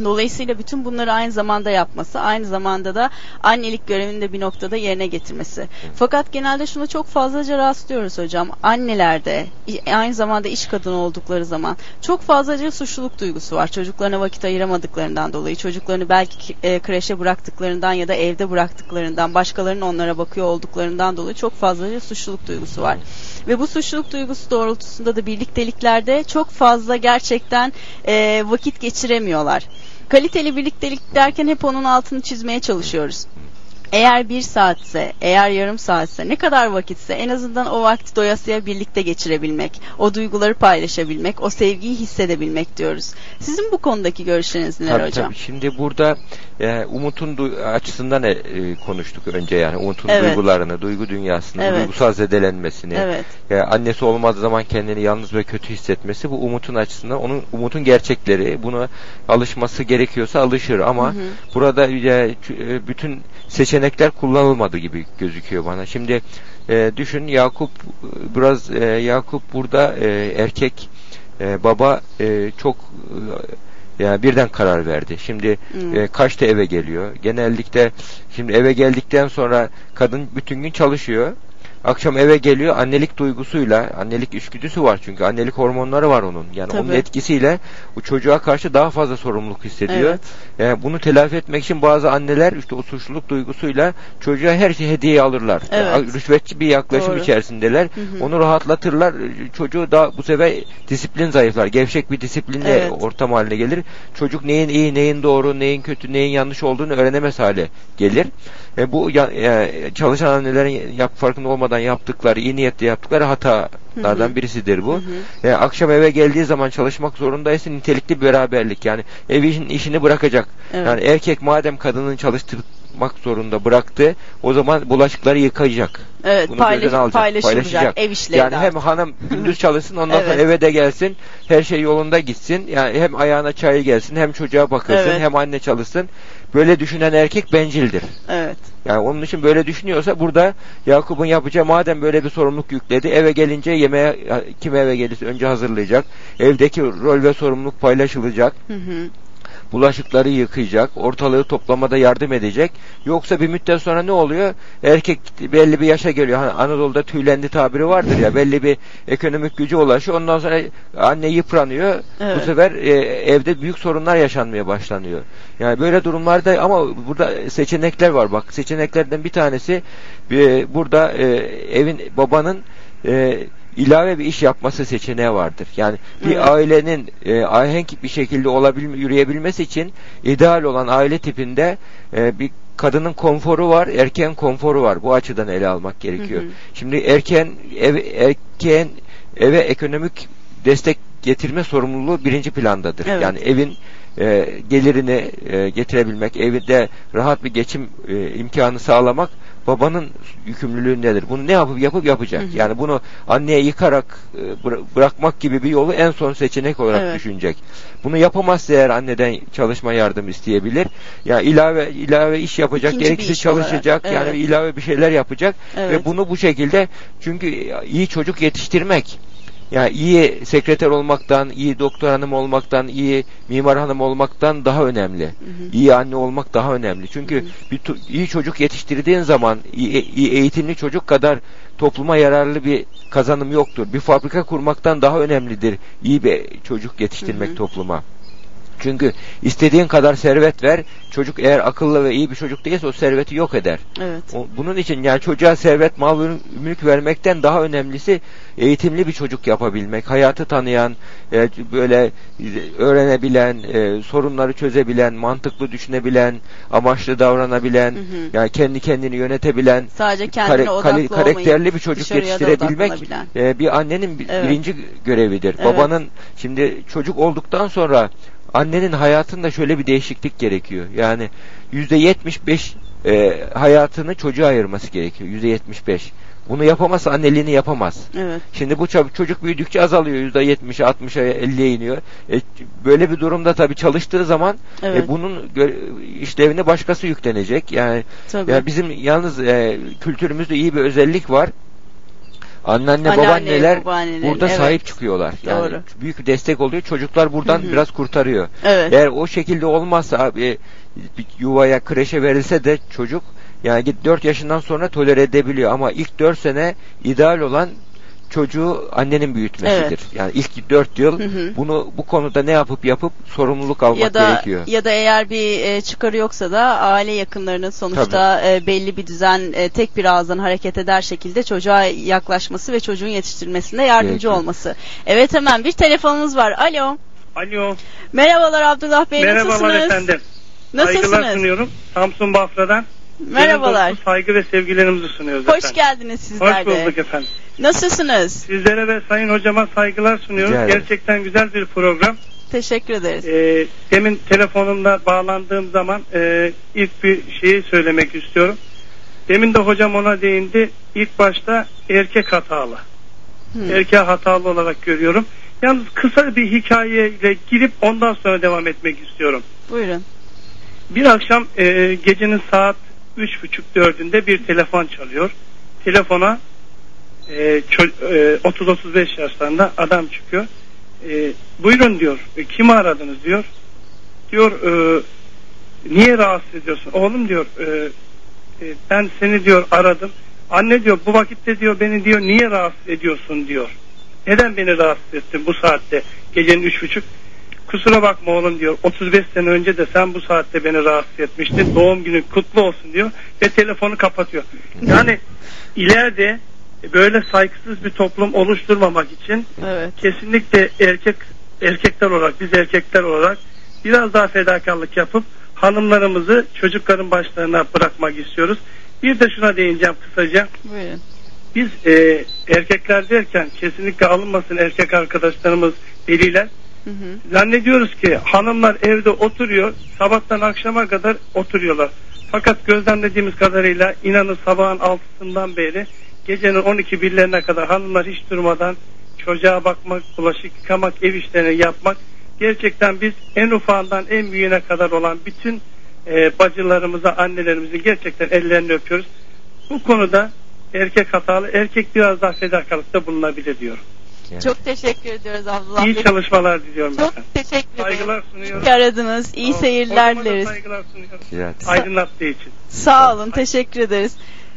Dolayısıyla bütün bunları aynı zamanda yapması, aynı zamanda da annelik görevini de bir noktada yerine getirmesi. Fakat genelde şunu çok fazlaca rastlıyoruz hocam. Annelerde aynı zamanda iş kadını oldukları zaman çok fazlaca suçluluk duygusu var. Çocuklarına vakit ayıramadıklarından dolayı, çocuklarını belki ki- e, kreşe bıraktıklarından ya da evde bıraktıklarından, başkalarının onlara bakıyor olduklarından dolayı çok fazlaca suçluluk duygusu var. Ve bu suçluluk duygusu doğrultusunda da birlikteliklerde çok fazla gerçekten e, vakit geçiremiyorlar. Kaliteli birliktelik derken hep onun altını çizmeye çalışıyoruz. Eğer bir saatse, eğer yarım saatse, ne kadar vakitse en azından o vakti doyasıya birlikte geçirebilmek, o duyguları paylaşabilmek, o sevgiyi hissedebilmek diyoruz. Sizin bu konudaki görüşleriniz neler Tabii, hocam? tabii. Şimdi burada e, Umut'un açısından e, konuştuk önce yani Umut'un Evet. duygularını, duygu dünyasını, Evet. duygusal zedelenmesini, Evet. e, annesi olmadığı zaman kendini yalnız ve kötü hissetmesi bu Umut'un açısından onun Umut'un gerçekleri. Buna alışması gerekiyorsa alışır ama Hı hı. burada e, e, bütün seçenekler kullanılmadı gibi gözüküyor bana. Şimdi e, düşün Yakup e, biraz e, Yakup burada e, erkek e, baba e, çok e, yani birden karar verdi. Şimdi Hmm. e, kaçta eve geliyor? Genellikle şimdi eve geldikten sonra kadın bütün gün çalışıyor. Akşam eve geliyor annelik duygusuyla, annelik içgüdüsü var çünkü annelik hormonları var onun. Yani onun Tabii. etkisiyle bu çocuğa karşı daha fazla sorumluluk hissediyor. Evet. Yani bunu telafi etmek için bazı anneler işte o suçluluk duygusuyla çocuğa her şeyi hediye alırlar. Evet. Yani rüşvetçi bir yaklaşım Doğru. içerisindeler. Hı hı. Onu rahatlatırlar. Çocuğu da bu sefer disiplin zayıflar. Gevşek bir disiplinle Evet. ortam haline gelir. Çocuk neyin iyi, neyin doğru, neyin kötü, neyin yanlış olduğunu öğrenemez hale gelir. E, bu ya, e, çalışan annelerin yap, farkında olmadan yaptıkları, iyi niyetle yaptıkları hatalardan Hı hı. birisidir bu. Hı hı. E, akşam eve geldiği zaman çalışmak zorundaysa nitelikli bir beraberlik yani ev işin, işini bırakacak. Evet. Yani erkek madem kadının çalıştırmak zorunda bıraktı o zaman bulaşıkları yıkayacak. Evet, Bunu paylaş- alacak, paylaşılacak, ev işleri Yani hem hanım gündüz çalışsın ondan sonra Evet. eve de gelsin. Her şey yolunda gitsin. Yani hem ayağına çayı gelsin hem çocuğa bakılsın Evet. hem anne çalışsın. Böyle düşünen erkek bencildir. Evet. Yani onun için böyle düşünüyorsa burada Yakup'un yapacağı madem böyle bir sorumluluk yükledi eve gelince yemeğe kim eve gelirse önce hazırlayacak. Evdeki rol ve sorumluluk paylaşılacak. Hı hı. Bulaşıkları yıkayacak, ortalığı toplamada yardım edecek. Yoksa bir müddet sonra ne oluyor? Erkek belli bir yaşa geliyor. Hani Anadolu'da tüylendi tabiri vardır ya. Belli bir ekonomik gücü ulaşıyor. Ondan sonra anne yıpranıyor. Evet. Bu sefer e, evde büyük sorunlar yaşanmaya başlanıyor. Yani böyle durumlarda ama burada seçenekler var. Bak seçeneklerden bir tanesi e, burada e, evin babanın e, ilave bir iş yapması seçeneği vardır. Yani bir Evet. ailenin e, ahenk bir şekilde olabilme, yürüyebilmesi için ideal olan aile tipinde e, bir kadının konforu var, erkeğin konforu var. Bu açıdan ele almak gerekiyor. Hı hı. Şimdi erken ev, erkeğin eve ekonomik destek getirme sorumluluğu birinci plandadır. Evet. Yani evin e, gelirini e, getirebilmek, evde rahat bir geçim e, imkanı sağlamak babanın yükümlülüğündedir. Bunu ne yapıp yapıp yapacak. Hı hı. Yani bunu anneye yıkarak e, bıra- bırakmak gibi bir yolu en son seçenek olarak Evet. düşünecek. Bunu yapamazsa eğer anneden çalışma yardım isteyebilir. Ya ilave ilave iş yapacak, İkinci gerekirse iş olarak, çalışacak. evet. Yani ilave bir şeyler yapacak Evet. ve bunu bu şekilde çünkü iyi çocuk yetiştirmek yani iyi sekreter olmaktan, iyi doktor hanım olmaktan, iyi mimar hanım olmaktan daha önemli. Hı hı. İyi anne olmak daha önemli. Çünkü bir tu- iyi çocuk yetiştirdiğin zaman iyi, iyi eğitimli çocuk kadar topluma yararlı bir kazanım yoktur. Bir fabrika kurmaktan daha önemlidir iyi bir çocuk yetiştirmek Hı hı. topluma. Çünkü istediğin kadar servet ver, çocuk eğer akıllı ve iyi bir çocuk değilse o serveti yok eder. Evet. O- Bunun için yani çocuğa servet, mal, mülk vermekten daha önemlisi eğitimli bir çocuk yapabilmek, hayatı tanıyan, e, böyle öğrenebilen, e, sorunları çözebilen, mantıklı düşünebilen, amaçlı davranabilen, Hı hı. yani kendi kendini yönetebilen, Sadece kendine kare- odaklı kare- karakterli olmayıp bir çocuk yetiştirebilmek e, bir annenin Evet. birinci görevidir. Evet. Babanın şimdi çocuk olduktan sonra annenin hayatında şöyle bir değişiklik gerekiyor. Yani yüzde yetmiş beş e, hayatını çocuğa ayırması gerekiyor. Yüzde yetmiş beş. Bunu yapamazsa anneliğini yapamaz. Evet. Şimdi bu ço- çocuk büyüdükçe azalıyor. Yüzde yetmişe, altmışa, elliye iniyor. E, böyle bir durumda tabii çalıştığı zaman Evet. e, bunun işlevine başkası yüklenecek. Yani, Tabii. yani bizim yalnız e, kültürümüzde iyi bir özellik var. Anneanne, Anneanne, babaanneler babaanneler, burada evet. sahip çıkıyorlar. Yani Doğru. büyük destek oluyor. Çocuklar buradan Hı hı. biraz kurtarıyor. Evet. Eğer o şekilde olmazsa abi bir yuvaya kreşe verilse de çocuk yani git 4 yaşından sonra tolere edebiliyor ama ilk 4 sene ideal olan çocuğu annenin büyütmesidir. Evet. Yani ilk 4 yıl Hı hı. bunu bu konuda ne yapıp yapıp sorumluluk almak ya da gerekiyor. ya da eğer bir e, çıkarı yoksa da aile yakınlarının sonuçta e, belli bir düzen e, tek bir ağızdan hareket eder şekilde çocuğa yaklaşması ve çocuğun yetiştirilmesinde yardımcı Gerekiyor. olması. Evet hemen bir telefonumuz var. Alo. Alo. Merhabalar Abdullah Bey Merhabalar nasılsınız? efendim. Saygılar Nasılsınız? sunuyorum. Samsun Bafra'dan. Merhabalar. Saygı ve sevgilerimizi sunuyoruz Hoş efendim. geldiniz sizler Hoş de. bulduk efendim. Nasılsınız? Sizlere ve Sayın Hocama saygılar sunuyoruz. Rica ederim. Gerçekten güzel bir program. Teşekkür ederiz. Ee, demin telefonumda bağlandığım zaman e, ilk bir şeyi söylemek istiyorum. Demin de hocam ona değindi. İlk başta erkek hatalı. Hı. Erkek hatalı olarak görüyorum. Yalnız kısa bir hikayeyle girip ondan sonra devam etmek istiyorum. Buyurun. Bir akşam e, gecenin saat üç buçuk dördünde bir telefon çalıyor. Telefona e, e, 30-35 yaşlarında adam çıkıyor. E, buyurun diyor. E, kimi aradınız diyor. Diyor e, niye rahatsız ediyorsun? Oğlum diyor e, e, ben seni diyor aradım. Anne diyor bu vakitte diyor beni diyor niye rahatsız ediyorsun diyor. Neden beni rahatsız ettin bu saatte gecenin üç buçuk? Kusura bakma oğlum diyor. 35 sene önce de sen bu saatte beni rahatsız etmiştin. Doğum günün kutlu olsun diyor ve telefonu kapatıyor. Yani ileride böyle saygısız bir toplum oluşturmamak için Evet. kesinlikle erkek erkekler olarak biz erkekler olarak biraz daha fedakarlık yapıp hanımlarımızı çocukların başlarına bırakmak istiyoruz. Bir de şuna değineceğim kısaca. Buyurun. Biz e, erkekler derken kesinlikle alınmasın erkek arkadaşlarımız veliler. Hı. Zannediyoruz ki hanımlar evde oturuyor sabahtan akşama kadar oturuyorlar. Fakat gözlemlediğimiz kadarıyla inanın sabahın altısından beri gecenin 12 birlerine kadar hanımlar hiç durmadan çocuğa bakmak, bulaşık yıkamak, ev işlerini yapmak gerçekten biz en ufağından en büyüğüne kadar olan bütün e, bacılarımıza, annelerimizin gerçekten ellerini öpüyoruz. Bu konuda erkek hatalı, erkek biraz daha fedakarlıkta bulunabilir diyorum. Çok teşekkür ediyoruz Abdullah İyi Bey. çalışmalar diliyorum Çok efendim. teşekkür ederim. Saygılar sunuyorum. İyi aradınız. İyi seyirler dileriz. Saygılar sunuyorum. Aydınlattığı için. Sağ olun. Teşekkür ederiz.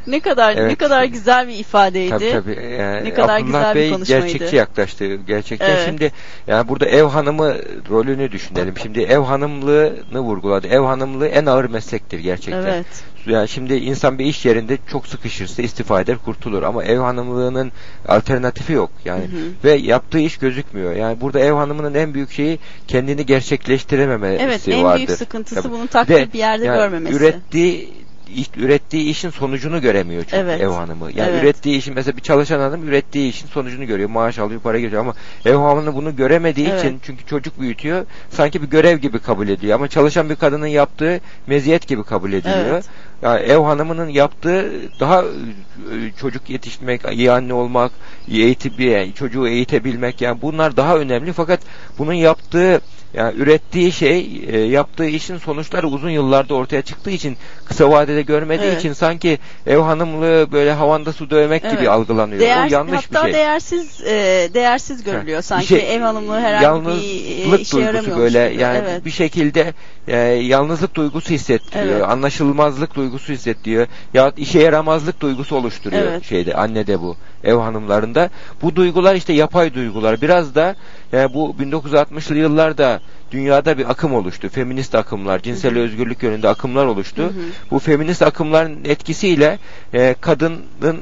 Ne kadar ne Evet. kadar güzel bir ifadeydi. Tabii tabii. Yani ne kadar Abdullah güzel Bey bir konuşmaydı. gerçekçi yaklaştı. Gerçekten Evet. şimdi yani burada ev hanımı rolünü düşünelim. Şimdi ev hanımlığını vurguladı. Ev hanımlığı en ağır meslektir gerçekten. Evet. Yani şimdi insan bir iş yerinde çok sıkışırsa istifa eder kurtulur ama ev hanımlığının alternatifi yok yani Hı hı. ve yaptığı iş gözükmüyor. Yani burada ev hanımının en büyük şeyi kendini gerçekleştirememesi Evet, en büyük vardır. sıkıntısı Tabii. bunu takdir bir yerde yani görmemesi. Ürettiği ürettiği işin sonucunu göremiyor çok Evet. ev hanımı. Yani Evet. ürettiği işin mesela bir çalışan adam ürettiği işin sonucunu görüyor. Maaş alıyor, para geliyor ama ev hanımı bunu göremediği Evet. için çünkü çocuk büyütüyor sanki bir görev gibi kabul ediyor ama çalışan bir kadının yaptığı meziyet gibi kabul ediliyor. Evet. Yani ev hanımının yaptığı daha e, çocuk yetiştirmek, iyi anne olmak, eğitip yani çocuğu eğitebilmek yani bunlar daha önemli fakat bunun yaptığı yani ürettiği şey, e, yaptığı işin sonuçları uzun yıllarda ortaya çıktığı için kısa vadede görmediği Evet. için sanki ev hanımlığı böyle havanda su dövmek Evet. gibi algılanıyor. Değer- o yanlış hatta bir şey. değersiz e, değersiz görülüyor. Sanki İşe- ev hanımlığı herhangi bir e, işe duygusu yaramıyormuş böyle gibi. yani evet. bir şekilde e, yalnızlık duygusu hissettiriyor. Evet. Anlaşılmazlık duygusu hissettiriyor. Ya işe yaramazlık duygusu oluşturuyor Evet. şeyde annede bu ev hanımlarında. Bu duygular işte yapay duygular. Biraz da yani bu 1960'lı yıllarda dünyada bir akım oluştu. Feminist akımlar, cinsel özgürlük yönünde akımlar oluştu. Hı hı. Bu feminist akımların etkisiyle e, kadının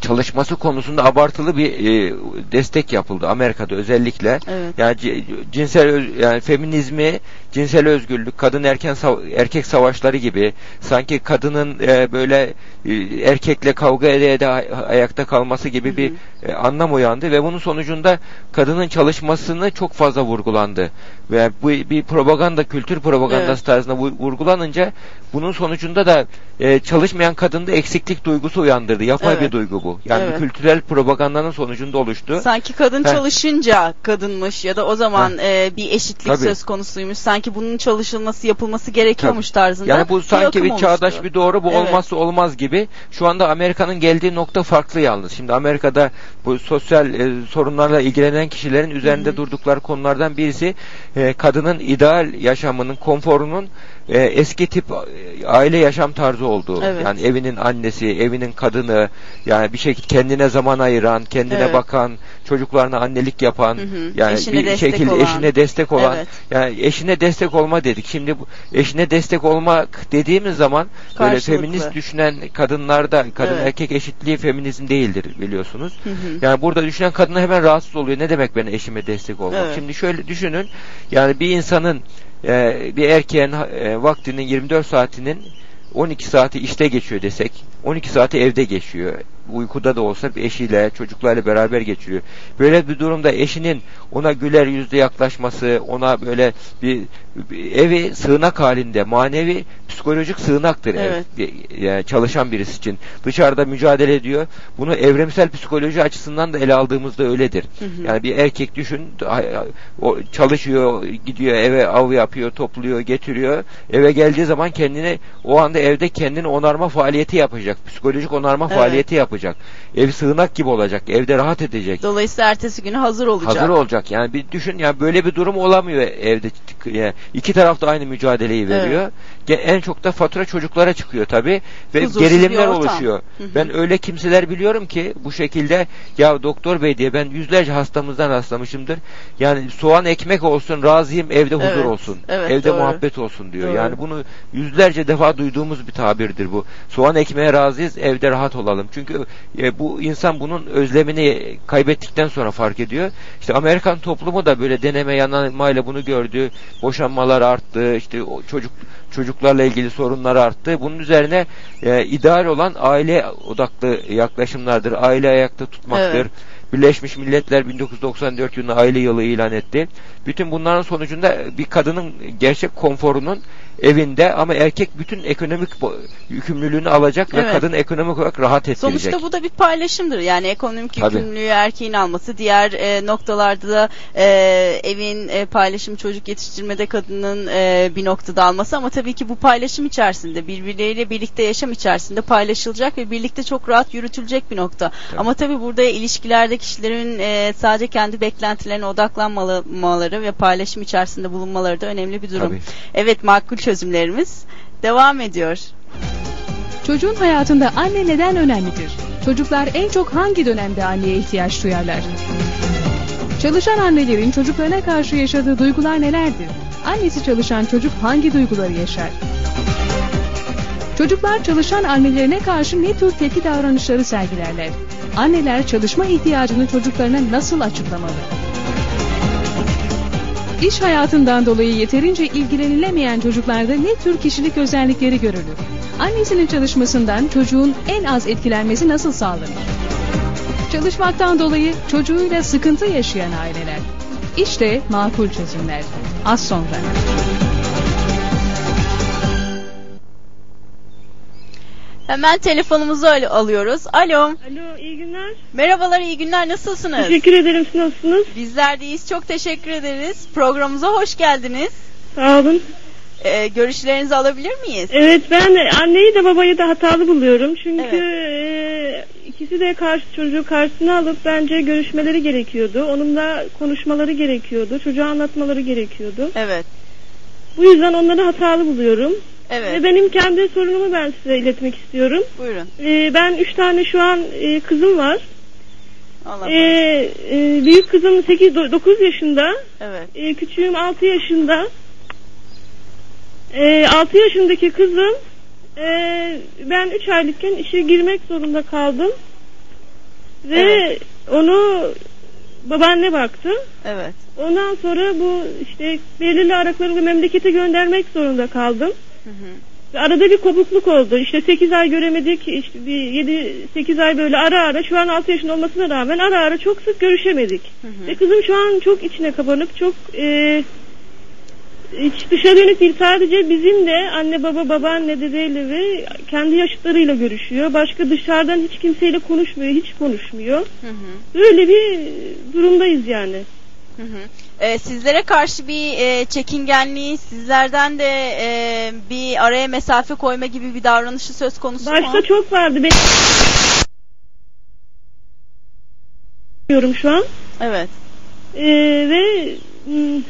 çalışması konusunda abartılı bir e, destek yapıldı Amerika'da özellikle. Evet. Yani cinsel öz- yani feminizmi, cinsel özgürlük, kadın erken erkek savaşları gibi sanki kadının e, böyle e, erkekle kavga ede ede ay- ayakta kalması gibi bir e, anlam uyandı ve bunun sonucunda kadının çalışmasını çok fazla vurgulandı. Ve bu bir propaganda, kültür propagandası Evet. tarzında vu- vurgulanınca bunun sonucunda da e, çalışmayan kadında eksiklik duygusu uyandırdı. Yapay Evet. bir duygu bu. Bu. Yani Evet. kültürel propagandanın sonucunda oluştu. Sanki kadın Heh. çalışınca kadınmış ya da o zaman e, bir eşitlik Tabii. söz konusuymuş. Sanki bunun çalışılması yapılması gerekiyormuş tarzında. Yani bu sanki akım bir çağdaş oluştu. bir doğru bu Evet. olmazsa olmaz gibi. Şu anda Amerika'nın geldiği nokta farklı yalnız. Şimdi Amerika'da bu sosyal e, sorunlarla ilgilenen kişilerin üzerinde durdukları konulardan birisi e, kadının ideal yaşamının, konforunun e, eski tip e, aile yaşam tarzı olduğu. Evet. Yani evinin annesi, evinin kadını, yani bir şekilde kendine zaman ayıran, kendine Evet. bakan, çocuklarına annelik yapan, Hı hı. yani Eşine bir şekilde olan. eşine destek olan, Evet. yani eşine destek olma dedik. Şimdi bu eşine destek olmak dediğimiz zaman böyle feminist düşünen kadınlarda kadın Evet. erkek eşitliği feminizm değildir biliyorsunuz. Hı hı. Yani burada düşünen kadına hemen rahatsız oluyor. Ne demek ben eşime destek olmak? Evet. Şimdi şöyle düşünün. Yani bir insanın e, bir erkeğin e, vaktinin 24 saatinin 12 saati işte geçiyor desek 12 saati evde geçiyor. Uykuda da olsa bir eşiyle, çocuklarla beraber geçiriyor. Böyle bir durumda eşinin ona güler yüzle yaklaşması, ona böyle bir, bir evi sığınak halinde, manevi, psikolojik sığınaktır ev. Evet. Bir- yani çalışan birisi için. Dışarıda mücadele ediyor. Bunu evrimsel psikoloji açısından da ele aldığımızda öyledir. Hı hı. Yani bir erkek düşün, çalışıyor, gidiyor eve av yapıyor, topluyor, getiriyor. Eve geldiği zaman kendini o anda evde kendini onarma faaliyeti yapacak. Psikolojik onarma Evet. faaliyeti yapacak. Ev sığınak gibi olacak. Evde rahat edecek. Dolayısıyla ertesi günü hazır olacak. Hazır olacak. Yani bir düşün yani böyle bir durum olamıyor evde. Yani iki taraf da aynı mücadeleyi veriyor. Ge- En çok da fatura çocuklara çıkıyor tabi ve Huzursuz gerilimler oluşuyor. Hı hı. Ben öyle kimseler biliyorum ki bu şekilde ya doktor bey diye ben yüzlerce hastamızdan rastlamışımdır. Yani soğan ekmek olsun razıyım evde huzur Evet, olsun. evet, evde doğru. muhabbet olsun diyor. Doğru. Yani bunu yüzlerce defa duyduğumuz bir tabirdir bu. Soğan ekmeğe razıyız evde rahat olalım. Çünkü e, bu insan bunun özlemini kaybettikten sonra fark ediyor. İşte Amerikan toplumu da böyle deneme yanılmayla bunu gördü. Boşanmalar arttı. işte o çocuk çocuklarla ilgili sorunlar arttı. Bunun üzerine e, ideal olan aile odaklı yaklaşımlardır. Aile ayakta tutmaktır. Evet. Birleşmiş Milletler 1994 yılında aile yılı ilan etti. Bütün bunların sonucunda bir kadının gerçek konforunun evinde ama erkek bütün ekonomik yükümlülüğünü alacak ve Evet. kadın ekonomik olarak rahat ettirecek. Sonuçta bu da bir paylaşımdır. Yani ekonomik Tabii. yükümlülüğü erkeğin alması, diğer e, noktalarda da e, evin e, paylaşım çocuk yetiştirmede kadının e, bir noktada alması ama tabii ki bu paylaşım içerisinde birbirleriyle birlikte yaşam içerisinde paylaşılacak ve birlikte çok rahat yürütülecek bir nokta. Ama tabii burada ilişkilerde kişilerin e, sadece kendi beklentilerine odaklanmaları ve paylaşım içerisinde bulunmaları da önemli bir durum. Tabii. Evet makul çözümlerimiz devam ediyor. Çocuğun hayatında anne neden önemlidir? Çocuklar en çok hangi dönemde anneye ihtiyaç duyarlar? Çalışan annelerin çocuklarına karşı yaşadığı duygular nelerdir? Annesi çalışan çocuk hangi duyguları yaşar? Çocuklar çalışan annelerine karşı ne tür tepki davranışları sergilerler? Anneler çalışma ihtiyacını çocuklarına nasıl açıklamalı? İş hayatından dolayı yeterince ilgilenilemeyen çocuklarda ne tür kişilik özellikleri görülür? Annesinin çalışmasından çocuğun en az etkilenmesi nasıl sağlanır? Çalışmaktan dolayı çocuğuyla sıkıntı yaşayan aileler. İşte makul çözümler. Az sonra. Hemen telefonumuzu al- alıyoruz. Alo. Alo iyi günler. Merhabalar, iyi günler. Nasılsınız? Teşekkür ederim. Siz nasılsınız? Bizler de iyiyiz. Çok teşekkür ederiz. Programımıza hoş geldiniz. Sağ olun. Ee, görüşlerinizi alabilir miyiz? Evet ben anneyi de babayı da hatalı buluyorum. Çünkü e, ikisi de karşı çocuğu karşısına alıp bence görüşmeleri gerekiyordu. Onunla konuşmaları gerekiyordu. Çocuğa anlatmaları gerekiyordu. Evet. Bu yüzden onları hatalı buluyorum. Evet. Ve benim kendi sorunumu ben size iletmek istiyorum. Buyurun. E, ben üç tane şu an e, kızım var. Allah E, e, büyük kızım 8 9 yaşında. Evet. E, küçüğüm 6 yaşında. E, 6 yaşındaki kızım e, ben 3 aylıkken işe girmek zorunda kaldım. Ve Evet. onu babaanne baktı. Evet. Ondan sonra bu işte belirli aralıklarla memlekete göndermek zorunda kaldım. Hı hı. Arada bir kopukluk oldu. İşte 8 ay göremedik. İşte bir 7-8 ay böyle ara ara şu an 6 yaşında olmasına rağmen ara ara çok sık görüşemedik. Hı hı. Ve kızım şu an çok içine kapanık, çok e, hiç dışa dönük değil sadece bizimle anne baba babaanne dedeyle ve kendi yaşıtlarıyla görüşüyor. Başka dışarıdan hiç kimseyle konuşmuyor, hiç konuşmuyor. Hı hı. Böyle bir durumdayız yani. Hı hı. Ee, sizlere karşı bir e, çekingenliği, sizlerden de e, bir araya mesafe koyma gibi bir davranışı söz konusu mu? Başta çok vardı. Ben diyorum şu an. Evet. Ee, ve mm,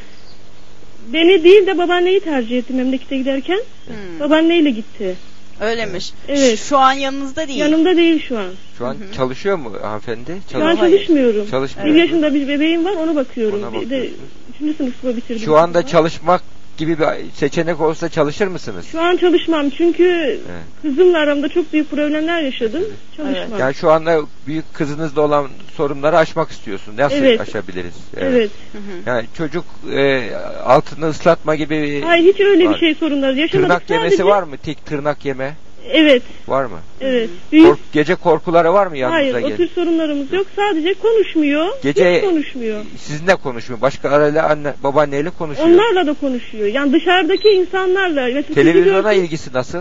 beni değil de babaanneyi tercih etti memlekete giderken. Hmm. Babaanneyle gitti. Öylemiş. Evet. Şu an yanınızda değil. Yanımda değil şu an. Şu an çalışıyor mu hanımefendi? Şu an çalışmıyorum. Çalışmıyor. Bir yaşında bir bebeğim var onu bakıyorum. Ona bir de üçüncü sınıfı bitirdim. Şu anda çalışmak gibi bir seçenek olsa çalışır mısınız? Şu an çalışmam çünkü kızımla aramda çok büyük problemler yaşadım. Çalışmam. Yani şu anda büyük kızınızla olan sorunları aşmak istiyorsun. Nasıl Evet. aşabiliriz? Evet. Yani çocuk e, altını ıslatma gibi bir Hayır hiç öyle var. bir şey sorunlar yaşamadık. Tırnak yemesi Sadece- var mı? Tik tırnak yeme Evet. var mı? Evet. Büyük Kork- gece korkuları var mı yanınıza Hayır o gelip? tür sorunlarımız yok. Sadece konuşmuyor. Gece- Hiç konuşmuyor. Sizinle konuşmuyor. Başka arayla anne babaanneyle konuşuyor. Onlarla da konuşuyor. Yani dışarıdaki insanlarla. Mesela Televizyona görsün- ilgisi nasıl?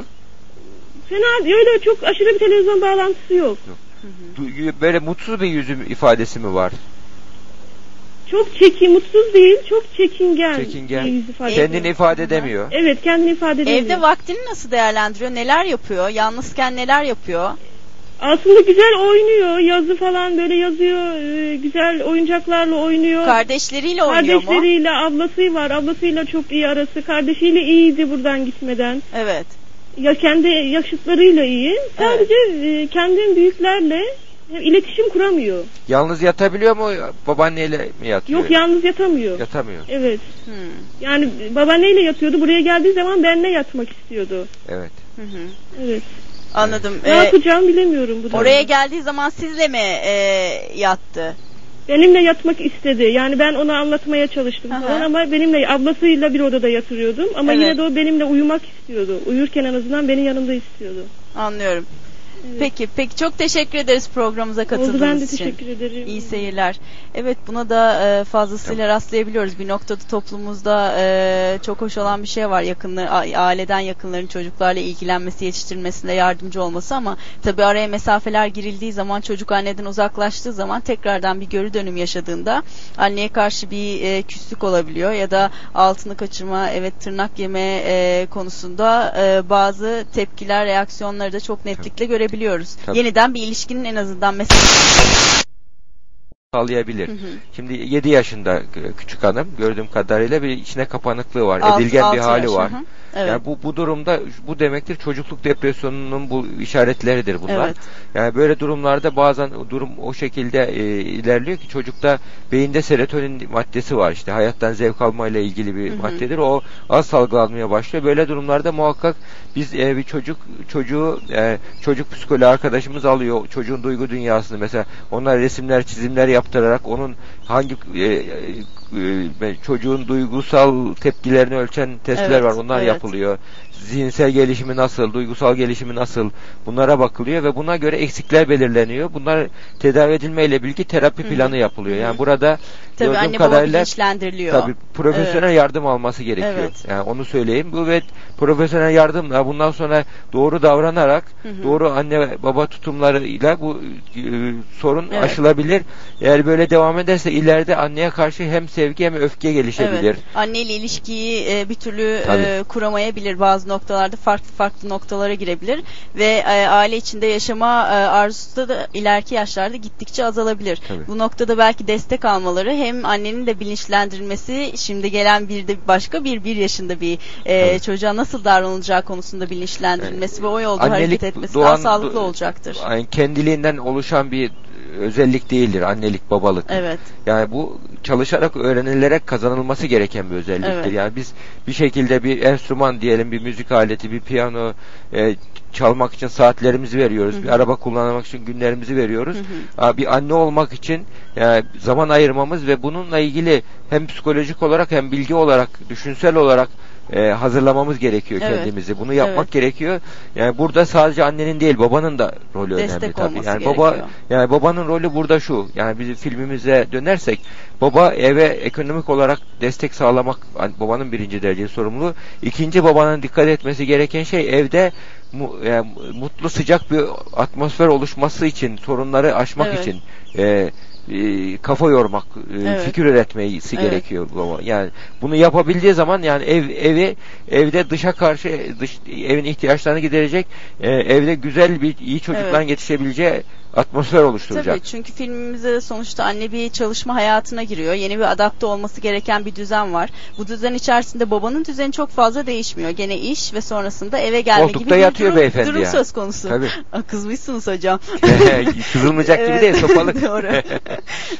Fena öyle çok aşırı bir televizyon bağlantısı yok. Du- Böyle mutsuz bir yüzü ifadesi mi var? Çok çekin, mutsuz değil, çok çekingen. Çekingen. bir yüz ifadesi Kendini ifade edemiyor. Evet, kendini ifade edemiyor. Evde vaktini nasıl değerlendiriyor? Neler yapıyor? Yalnızken neler yapıyor? Aslında güzel oynuyor. Yazı falan böyle yazıyor. e, Güzel oyuncaklarla oynuyor. Kardeşleriyle oynuyor mu? Kardeşleriyle, ablası var. Ablasıyla çok iyi arası. Kardeşiyle iyiydi buradan gitmeden. Evet. Ya kendi yaşıtlarıyla iyi. Sadece e, kendi büyüklerle iletişim kuramıyor. Yalnız yatabiliyor mu? Babaanneyle mi yatıyor? Yok yalnız yatamıyor. Yatamıyor. Evet. Yani babaanneyle yatıyordu. Buraya geldiği zaman benimle yatmak istiyordu. Evet. Evet. Anladım. Ne Ee, yapacağımı bilemiyorum bu oraya durumda. geldiği zaman sizle mi e, yattı? Benimle yatmak istedi. Yani ben ona anlatmaya çalıştım falan ama benimle ablasıyla bir odada yatırıyordum. Ama Evet. yine de o benimle uyumak istiyordu. Uyurken en azından beni yanımda istiyordu. Anlıyorum. Peki, peki çok teşekkür ederiz programımıza katıldığınız Oldu ben de için. teşekkür ederim. İyi seyirler. Evet buna da e, fazlasıyla rastlayabiliyoruz. Bir noktada toplumumuzda e, çok hoş olan bir şey var. Yakınlar, aileden yakınların çocuklarla ilgilenmesi, yetiştirmesinde yardımcı olması ama tabii araya mesafeler girildiği zaman çocuk anneden uzaklaştığı zaman tekrardan bir geri dönüm yaşadığında anneye karşı bir e, küslük olabiliyor ya da altını kaçırma, evet tırnak yeme e, konusunda e, bazı tepkiler, reaksiyonları da çok netlikle görebiliyoruz. Tabii. Yeniden bir ilişkinin en azından mesela sağlayabilir. Hı hı. Şimdi 7 yaşında küçük hanım gördüğüm kadarıyla bir içine kapanıklığı var. Alt- edilgen bir altı hali yaş, var. hı. Evet. Yani bu bu durumda bu demektir çocukluk depresyonunun bu işaretleridir bunlar. Evet. Yani böyle durumlarda bazen durum o şekilde e, ilerliyor ki çocukta beyinde serotonin maddesi var işte hayattan zevk almayla ilgili bir Hı hı. maddedir. O az salgılanmaya başlıyor. Böyle durumlarda muhakkak biz e, bir çocuk çocuğu e, çocuk psikoloğu arkadaşımız alıyor çocuğun duygu dünyasını mesela onlar resimler çizimler yaptırarak onun hangi e, e, e, çocuğun duygusal tepkilerini ölçen testler Evet, var. Onlar evet. yapılıyor. Zihinsel gelişimi nasıl, duygusal gelişimi nasıl bunlara bakılıyor ve buna göre eksikler belirleniyor. Bunlar tedavi edilmeyle birlikte terapi Hı hı. planı yapılıyor. Yani burada Tabii gördüğüm anne kadarıyla bilinçlendiriliyor. Tabii profesyonel Evet. yardım alması gerekiyor. Evet. Yani onu söyleyeyim. Bu ve profesyonel yardımla bundan sonra doğru davranarak Hı hı. doğru anne baba tutumlarıyla bu e, sorun Evet. aşılabilir. Eğer böyle devam ederse ileride anneye karşı hem sevgi hem öfke gelişebilir. Evet. Anneyle ilişkiyi e, bir türlü e, kuramayabilir. Bazı noktalarda farklı farklı noktalara girebilir ve e, aile içinde yaşama e, arzusu da ileriki yaşlarda gittikçe azalabilir. Tabii. Bu noktada belki destek almaları hem annenin de bilinçlendirilmesi şimdi gelen bir de başka bir bir yaşında bir e, Tabii. çocuğa nasıl davranılacağı konusunda bilinçlendirilmesi ve o yolda hareket etmesi doğan- daha sağlıklı olacaktır. Yani kendiliğinden oluşan bir özellik değildir annelik babalık. Evet. Yani bu çalışarak öğrenilerek kazanılması gereken bir özelliktir. Evet. Yani biz bir şekilde bir enstrüman diyelim bir müzik aleti bir piyano e, çalmak için saatlerimizi veriyoruz. Hı hı. Bir araba kullanmak için günlerimizi veriyoruz. Hı hı. Aa, Bir anne olmak için yani zaman ayırmamız ve bununla ilgili hem psikolojik olarak hem bilgi olarak düşünsel olarak e, hazırlamamız gerekiyor Evet. kendimizi. Bunu yapmak Evet. gerekiyor. Yani burada sadece annenin değil babanın da rolü Destek önemli tabii. Yani baba gerekiyor. yani babanın rolü burada şu. Yani bizim filmimize dönersek baba eve ekonomik olarak destek sağlamak an- babanın birinci dereceli sorumluluğu. İkinci babanın dikkat etmesi gereken şey evde mu- yani mutlu sıcak bir atmosfer oluşması için sorunları aşmak Evet. için e, e, kafa yormak, e, Evet. fikir üretmesi Evet. gerekiyor baba. Yani bunu yapabildiği zaman yani ev evi evde dışa karşı dış, evin ihtiyaçlarını giderecek, e, evde güzel bir iyi çocukların Evet. yetişebileceği atmosfer oluşturacak. Tabii çünkü filmimizde de sonuçta anne bir çalışma hayatına giriyor. Yeni bir adapte olması gereken bir düzen var. Bu düzen içerisinde babanın düzeni çok fazla değişmiyor. Gene iş ve sonrasında eve gelme Koltukta gibi bir yatıyor durum, beyefendi durum ya. söz konusu. Tabii. Aa, Kızmışsınız hocam. Kızılmayacak gibi değil, sopalık. Doğru.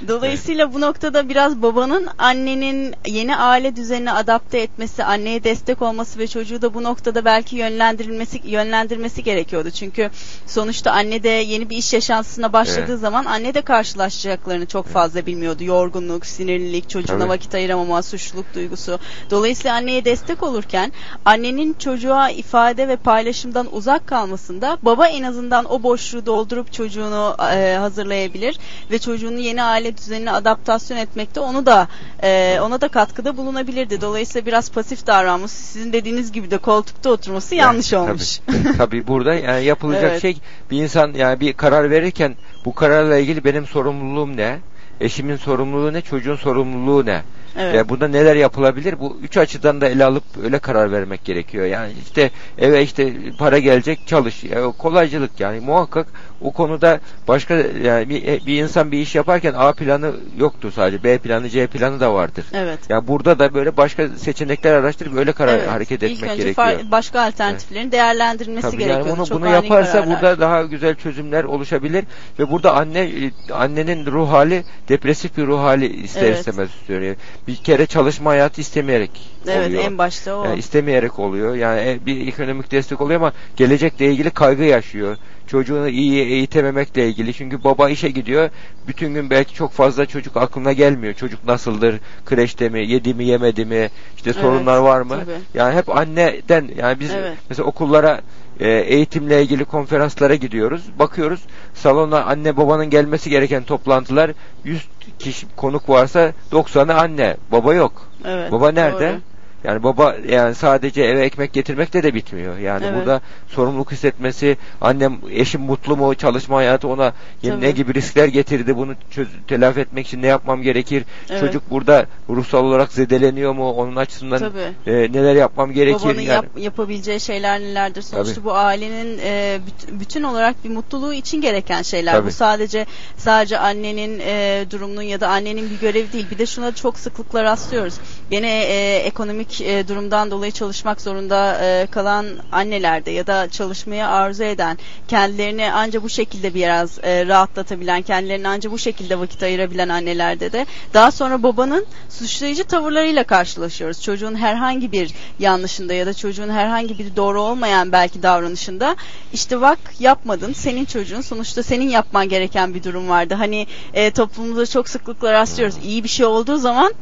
Dolayısıyla bu noktada biraz babanın annenin yeni aile düzenine adapte etmesi, anneye destek olması ve çocuğu da bu noktada belki yönlendirilmesi yönlendirmesi gerekiyordu. Çünkü sonuçta anne de yeni bir iş yaşantısına başladığı Evet. zaman anne de karşılaşacaklarını çok fazla bilmiyordu. Yorgunluk, sinirlilik, çocuğuna Tabii. vakit ayıramama, suçluluk duygusu. Dolayısıyla anneye destek olurken annenin çocuğa ifade ve paylaşımdan uzak kalmasında baba en azından o boşluğu doldurup çocuğunu e, hazırlayabilir ve çocuğunu yeni aile düzenine adaptasyon etmekte onu da e, ona da katkıda bulunabilirdi. Dolayısıyla biraz pasif davranması, sizin dediğiniz gibi de koltukta oturması yanlış Yani, olmuş. Tabii, tabii burada yani yapılacak Evet. şey bir insan yani bir karar verirken bu kararla ilgili benim sorumluluğum ne? Eşimin sorumluluğu ne? Çocuğun sorumluluğu ne? Evet. Ya burada neler yapılabilir? Bu üç açıdan da ele alıp öyle karar vermek gerekiyor. Yani işte eve işte para gelecek çalış. O kolaycılık yani muhakkak o konuda başka yani bir, bir insan bir iş yaparken A planı yoktur sadece. B planı, C planı da vardır. Evet. Ya burada da böyle başka seçenekler araştırıp öyle karar Evet. hareket İlk etmek önce gerekiyor. başka alternatiflerin değerlendirilmesi Tabii gerekiyor. yani bunu Çok bunu yaparsa kararlar. burada daha güzel çözümler oluşabilir ve burada anne e, annenin ruh hali depresif bir ruh hali ister Evet. istemez istiyor. Yani bir kere çalışma hayatı istemeyerek Evet, oluyor. en başta o. Yani istemeyerek oluyor. Yani e, bir ekonomik destek oluyor ama gelecekle ilgili kaygı yaşıyor. Çocuğunu iyi eğitememekle ilgili. Çünkü baba işe gidiyor. Bütün gün belki çok fazla çocuk aklına gelmiyor. Çocuk nasıldır? Kreşte mi? Yedi mi? Yemedi mi? İşte Evet, sorunlar var mı? tabii. Yani hep anneden yani biz Evet. mesela okullara e, eğitimle ilgili konferanslara gidiyoruz. Bakıyoruz salona anne babanın gelmesi gereken toplantılar 100 kişi konuk varsa 90'ı anne. Baba yok. Evet, baba nerede? doğru. Yani baba yani sadece eve ekmek getirmekle de bitmiyor. Yani Evet. burada sorumluluk hissetmesi, annem eşim mutlu mu, çalışma hayatı ona Tabii. ne gibi riskler getirdi, bunu çöz, telafi etmek için ne yapmam gerekir? Evet. Çocuk burada ruhsal olarak zedeleniyor mu? Onun açısından Tabii. e, neler yapmam gerekir? Babanın yani. yap- yapabileceği şeyler nelerdir? Sonuçta Tabii. bu ailenin e, büt- bütün olarak bir mutluluğu için gereken şeyler. Tabii. Bu sadece sadece annenin e, durumunun ya da annenin bir görevi değil. Bir de şuna çok sıklıkla rastlıyoruz. Gene e, ekonomik e, durumdan dolayı çalışmak zorunda e, kalan annelerde ya da çalışmaya arzu eden, kendilerini anca bu şekilde biraz e, rahatlatabilen, kendilerini anca bu şekilde vakit ayırabilen annelerde de daha sonra babanın suçlayıcı tavırlarıyla karşılaşıyoruz. Çocuğun herhangi bir yanlışında ya da çocuğun herhangi bir doğru olmayan belki davranışında işte bak yapmadın senin çocuğun sonuçta senin yapman gereken bir durum vardı. Hani e, toplumumuzda çok sıklıkla rastlıyoruz. İyi bir şey olduğu zaman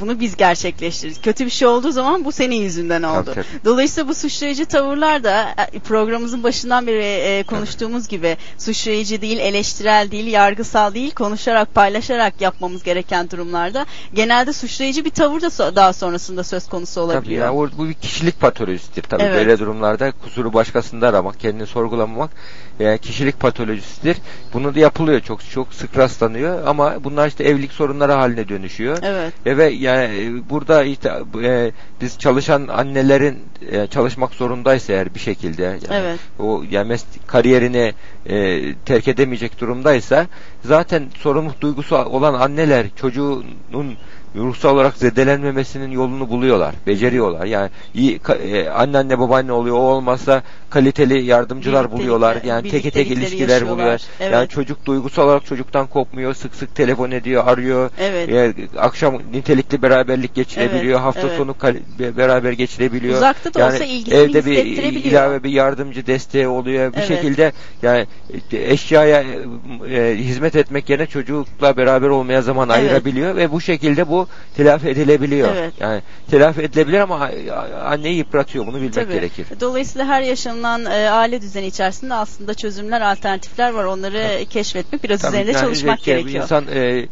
bunu biz gerçekleştiririz. Kötü bir şey olduğu zaman bu senin yüzünden oldu. Tabii, tabii. Dolayısıyla bu suçlayıcı tavırlar da e, programımızın başından beri e, konuştuğumuz gibi suçlayıcı değil, eleştirel değil, yargısal değil, konuşarak, paylaşarak yapmamız gereken durumlarda genelde suçlayıcı bir tavır da so- daha sonrasında söz konusu Tabii olabiliyor. yani o- bu bir kişilik patolojisidir. Tabii Evet. böyle durumlarda kusuru başkasında aramak, kendini sorgulamamak e, kişilik patolojisidir. Bunu da yapılıyor çok çok sık rastlanıyor ama bunlar işte evlilik sorunları haline dönüşüyor. Evet. E, ve yani e, burada işte e, biz çalışan annelerin e, çalışmak zorundaysa eğer bir şekilde yani Evet. o yani kariyerini e, terk edemeyecek durumdaysa zaten sorumluluk duygusu olan anneler çocuğunun ruhsal olarak zedelenmemesinin yolunu buluyorlar, beceriyorlar. Yani iyi ka- e, anneanne babaanne oluyor, o olmazsa kaliteli yardımcılar buluyorlar. Yani tek tek ilişkiler yaşıyorlar. buluyor. Evet. Yani çocuk duygusal olarak çocuktan kopmuyor, sık sık telefon ediyor, arıyor. Evet. E, akşam nitelikli beraberlik geçirebiliyor. Evet, hafta evet. sonu beraber geçirebiliyor. Uzakta da olsa ilgisini evde bir ilave bir yardımcı desteği oluyor. Bir Evet. şekilde yani e, eşyaya e, hizmet etmek yerine çocukla beraber olmaya zaman Evet. ayırabiliyor ve bu şekilde bu telafi edilebiliyor. Evet. Yani telafi edilebilir ama anneyi yıpratıyor. Bunu bilmek Tabii. gerekir. Dolayısıyla her yaşanılan e, aile düzeni içerisinde aslında çözümler, alternatifler var. Onları keşfetmek, biraz Tabii üzerinde yani çalışmak gerekiyor. İnsan e,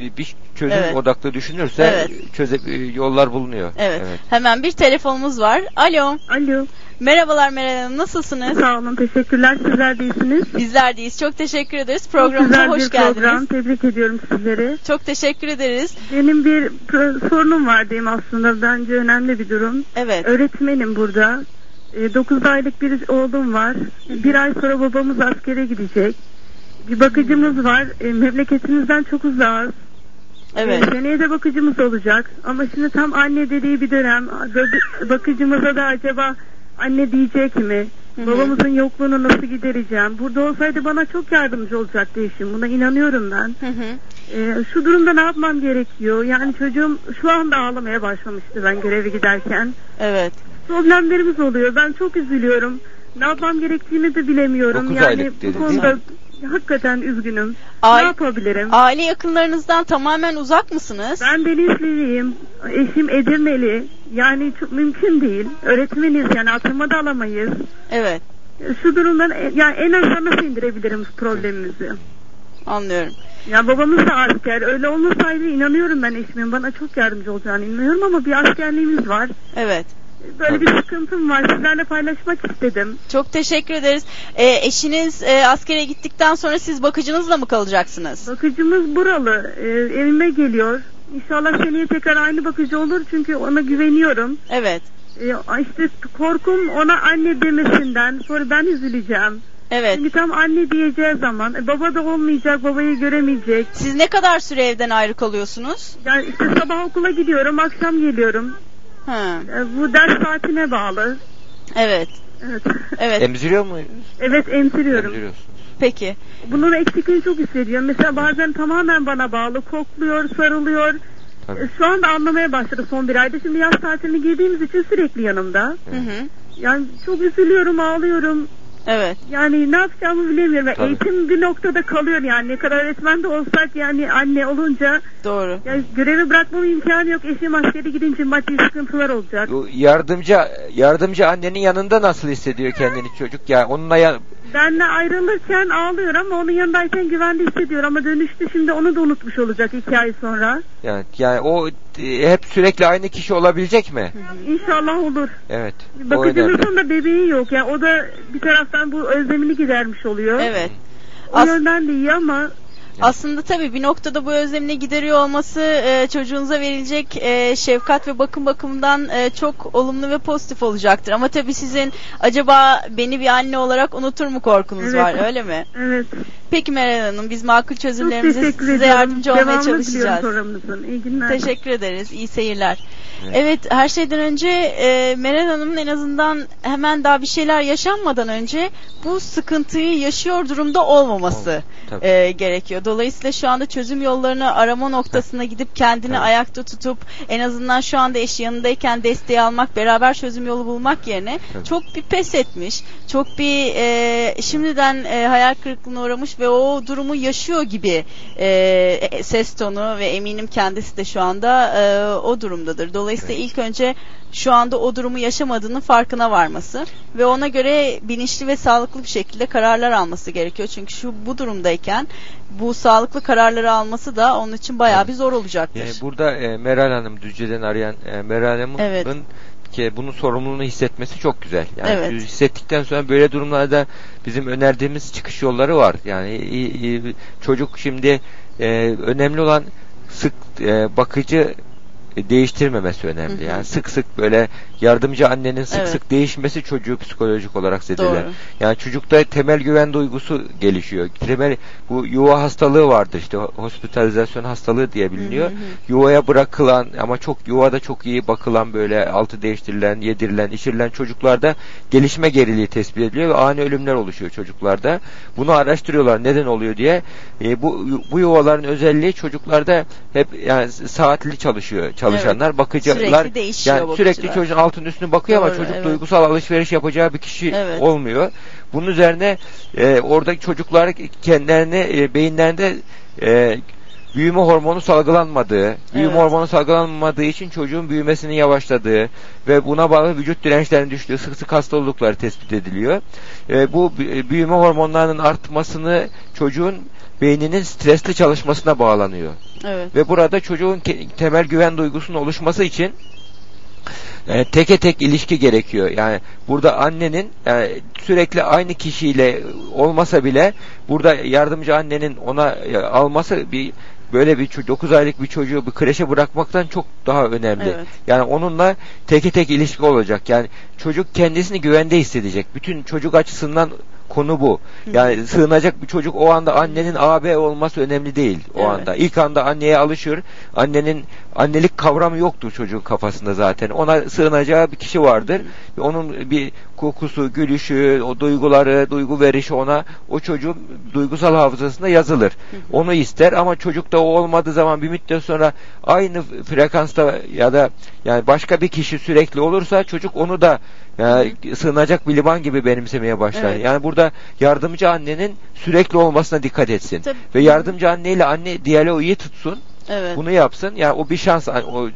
bir çözüm Evet. odaklı düşünürse Evet. çöze e, yollar bulunuyor. Evet. Hemen bir telefonumuz var. Alo. Alo. Merhabalar Meral Hanım. Nasılsınız? Sağ olun. Teşekkürler. Sizler de iyisiniz. Bizler deyiz. Çok teşekkür ederiz. Programımıza hoş geldiniz. program. Tebrik ediyorum sizleri. Çok teşekkür ederiz. Benim bir sorunum var diyeyim aslında. Bence önemli bir durum. Evet. Öğretmenim burada. 9 aylık bir oğlum var. Bir ay sonra babamız askere gidecek. Bir bakıcımız var. E, memleketimizden çok uzağız. Evet. E, seneye de bakıcımız olacak. Ama şimdi tam anne dediği bir dönem. Bak- Bakıcımıza da acaba anne diyecek mi? hı. Babamızın yokluğunu nasıl gidereceğim? Burada olsaydı bana çok yardımcı olacaktı eşim. Buna inanıyorum ben. E, şu durumda ne yapmam gerekiyor? Yani çocuğum şu anda ağlamaya başlamıştı ben göreve giderken. Evet. Problemlerimiz oluyor. Ben çok üzülüyorum. Ne yapmam gerektiğini de bilemiyorum. Dokuz yani aylık dedi, bu değil konuda mi? Hakikaten üzgünüm. Aile- Ne yapabilirim? Aile yakınlarınızdan tamamen uzak mısınız? Ben Denizliliyim. Eşim Edirneli. Yani çok mümkün değil. Öğretmeniz yani atılma da alamayız. Evet. Şu durumdan yani en aşağı nasıl indirebilirim problemimizi? Anlıyorum. Ya babamız da asker. Öyle olmasaydı inanıyorum ben eşimin bana çok yardımcı olacağını inanıyorum ama bir askerliğimiz var. Evet. Böyle bir sıkıntım var. Sizlerle paylaşmak istedim. Çok teşekkür ederiz. E, eşiniz e, askere gittikten sonra siz bakıcınızla mı kalacaksınız? Bakıcımız buralı. Ee, evime geliyor. İnşallah seneye tekrar aynı bakıcı olur çünkü ona güveniyorum. Evet. Ee, işte korkum ona anne demesinden. Sonra ben üzüleceğim. Evet. Çünkü tam anne diyeceği zaman e, baba da olmayacak, babayı göremeyecek. Siz ne kadar süre evden ayrı kalıyorsunuz? Yani işte sabah okula gidiyorum, akşam geliyorum. Ha. Ee, bu ders saatine bağlı. Evet. Evet. Evet. Emziriyor mu? Evet emziriyorum. Emziriyorsun. Peki. Bunun eksikliğini çok hissediyorum. Mesela bazen tamamen bana bağlı. Kokluyor, sarılıyor. Tabii. E, Şu anda anlamaya başladı son bir ayda. Şimdi yaz tatiline girdiğimiz için sürekli yanımda. Hı hı. Yani çok üzülüyorum, ağlıyorum. Evet. Yani ne yapacağımı bilemiyorum. Tabii. Eğitim bir noktada kalıyor yani. Ne kadar öğretmen de olsak yani anne olunca Doğru. yani görevi bırakmama imkanı yok. Eşim askeri gidince maddi sıkıntılar olacak. Bu yardımcı yardımcı annenin yanında nasıl hissediyor kendini çocuk? Yani onunla ya, Benle ayrılırken ağlıyor ama onun yanındayken güvende hissediyor ama dönüşte şimdi onu da unutmuş olacak iki ay sonra. yani yani o hep sürekli aynı kişi olabilecek mi? İnşallah olur. Evet. Bakıcımızın da bebeği yok. Yani o da bir taraftan bu özlemini gidermiş oluyor. Evet. O As- yönden de iyi ama Aslında tabii bir noktada bu özlemini gideriyor olması e, çocuğunuza verilecek e, şefkat ve bakım bakımından e, çok olumlu ve pozitif olacaktır. Ama tabii sizin acaba beni bir anne olarak unutur mu korkunuz Evet. var öyle mi? evet. Peki Meral Hanım biz makul çözümlerimize size yardımcı olmaya diliyorum çalışacağız. İyi günler. Teşekkür ederiz. İyi seyirler. Evet her şeyden önce e, Meral Hanım'ın en azından hemen daha bir şeyler yaşanmadan önce bu sıkıntıyı yaşıyor durumda olmaması Tabii. e, gerekiyor. Dolayısıyla şu anda çözüm yollarını arama noktasına gidip kendini ayakta tutup en azından şu anda eşi yanındayken desteği almak, beraber çözüm yolu bulmak yerine Tabii. çok bir pes etmiş, çok bir e, şimdiden e, hayal kırıklığına uğramış ve o durumu yaşıyor gibi e, ses tonu ve eminim kendisi de şu anda e, o durumdadır. Dolayısıyla ilk önce şu anda o durumu yaşamadığının farkına varması ve ona göre bilinçli ve sağlıklı bir şekilde kararlar alması gerekiyor. Çünkü şu bu durumdayken bu sağlıklı kararları alması da onun için bayağı bir zor olacaktır. Yani burada e, Meral Hanım Düzce'den arayan e, Meral Hanım'ın Evet. ki bunun sorumluluğunu hissetmesi çok güzel. Yani Evet. hissettikten sonra böyle durumlarda bizim önerdiğimiz çıkış yolları var. Yani iyi- iyi- çocuk şimdi e, önemli olan sık e, bakıcı değiştirmemesi önemli. Hı hı. Yani sık sık böyle yardımcı annenin sık Evet. sık değişmesi çocuğu psikolojik olarak zedeler. Yani çocukta temel güven duygusu gelişiyor. Temel bu yuva hastalığı vardır işte hospitalizasyon hastalığı diye biliniyor. Hı hı. Yuvaya bırakılan ama çok yuvada çok iyi bakılan böyle altı değiştirilen, yedirilen, içirilen çocuklarda gelişme geriliği tespit ediliyor ve ani ölümler oluşuyor çocuklarda. Bunu araştırıyorlar neden oluyor diye. E, bu bu yuvaların özelliği çocuklarda hep yani saatli çalışıyor çalışanlar, bakıcılar Sürekli değişiyor yani bakıcılar. sürekli çocuğun altın üstünü bakıyor ama Doğru, çocuk evet. duygusal alışveriş yapacağı bir kişi Evet. olmuyor. Bunun üzerine e, oradaki çocuklar kendilerine e, beyinlerinde e, büyüme hormonu salgılanmadığı, büyüme Evet. hormonu salgılanmadığı için çocuğun büyümesinin yavaşladığı ve buna bağlı vücut dirençlerinin düştüğü sık sık hasta oldukları tespit ediliyor. E, bu bü- büyüme hormonlarının artmasını çocuğun beyninin stresli çalışmasına bağlanıyor. Evet. Ve burada çocuğun temel güven duygusunun oluşması için e, teke tek ilişki gerekiyor. Yani burada annenin yani sürekli aynı kişiyle olmasa bile burada yardımcı annenin ona e, alması bir böyle bir 9 aylık bir çocuğu bir kreşe bırakmaktan çok daha önemli. Evet. Yani onunla teke tek ilişki olacak. Yani çocuk kendisini güvende hissedecek. Bütün çocuk açısından konu bu. Yani sığınacak bir çocuk o anda annenin AB olması önemli değil o Evet. anda. İlk anda anneye alışıyor. Annenin annelik kavramı yoktur çocuğun kafasında zaten. Ona sığınacağı bir kişi vardır. Ve Onun bir kokusu, gülüşü, o duyguları, duygu verişi ona o çocuğun duygusal hafızasında yazılır. Onu ister ama çocukta o olmadığı zaman bir müddet sonra aynı frekansta ya da yani başka bir kişi sürekli olursa çocuk onu da yani sığınacak bir liman gibi benimsemeye başlar. Evet. Yani burada yardımcı annenin sürekli olmasına dikkat etsin. Tabii. Ve yardımcı anneyle anne diyaloğu iyi tutsun. Evet. Bunu yapsın. Yani o bir şans. O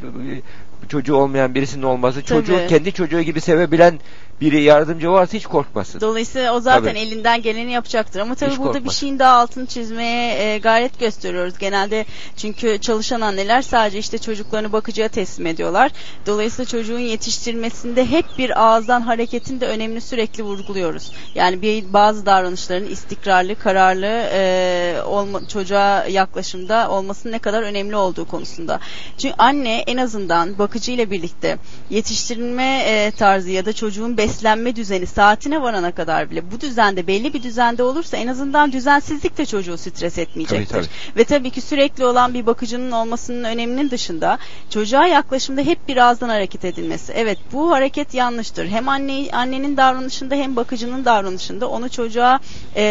çocuğu olmayan birisinin olması. Çocuğu Tabii. kendi çocuğu gibi sevebilen biri yardımcı varsa hiç korkmasın. Dolayısıyla o zaten Tabii. elinden geleni yapacaktır. Ama tabii Hiç burada bir korkmasın. şeyin daha altını çizmeye e, gayret gösteriyoruz. Genelde çünkü çalışan anneler sadece işte çocuklarını bakıcıya teslim ediyorlar. Dolayısıyla çocuğun yetiştirilmesinde hep bir ağızdan hareketin de önemini sürekli vurguluyoruz. Yani bir bazı davranışların istikrarlı, kararlı e, olma, çocuğa yaklaşımda olmasının ne kadar önemli olduğu konusunda. Çünkü anne en azından bakıcıyla birlikte yetiştirilme e, tarzı ya da çocuğun beslenme düzeni saatine varana kadar bile bu düzende belli bir düzende olursa en azından düzensizlik de çocuğu stres etmeyecektir. Tabii, Ve tabii ki sürekli olan bir bakıcının olmasının öneminin dışında çocuğa yaklaşımda hep bir ağızdan hareket edilmesi. Evet bu hareket yanlıştır. Hem anne annenin davranışında hem bakıcının davranışında onu çocuğa e,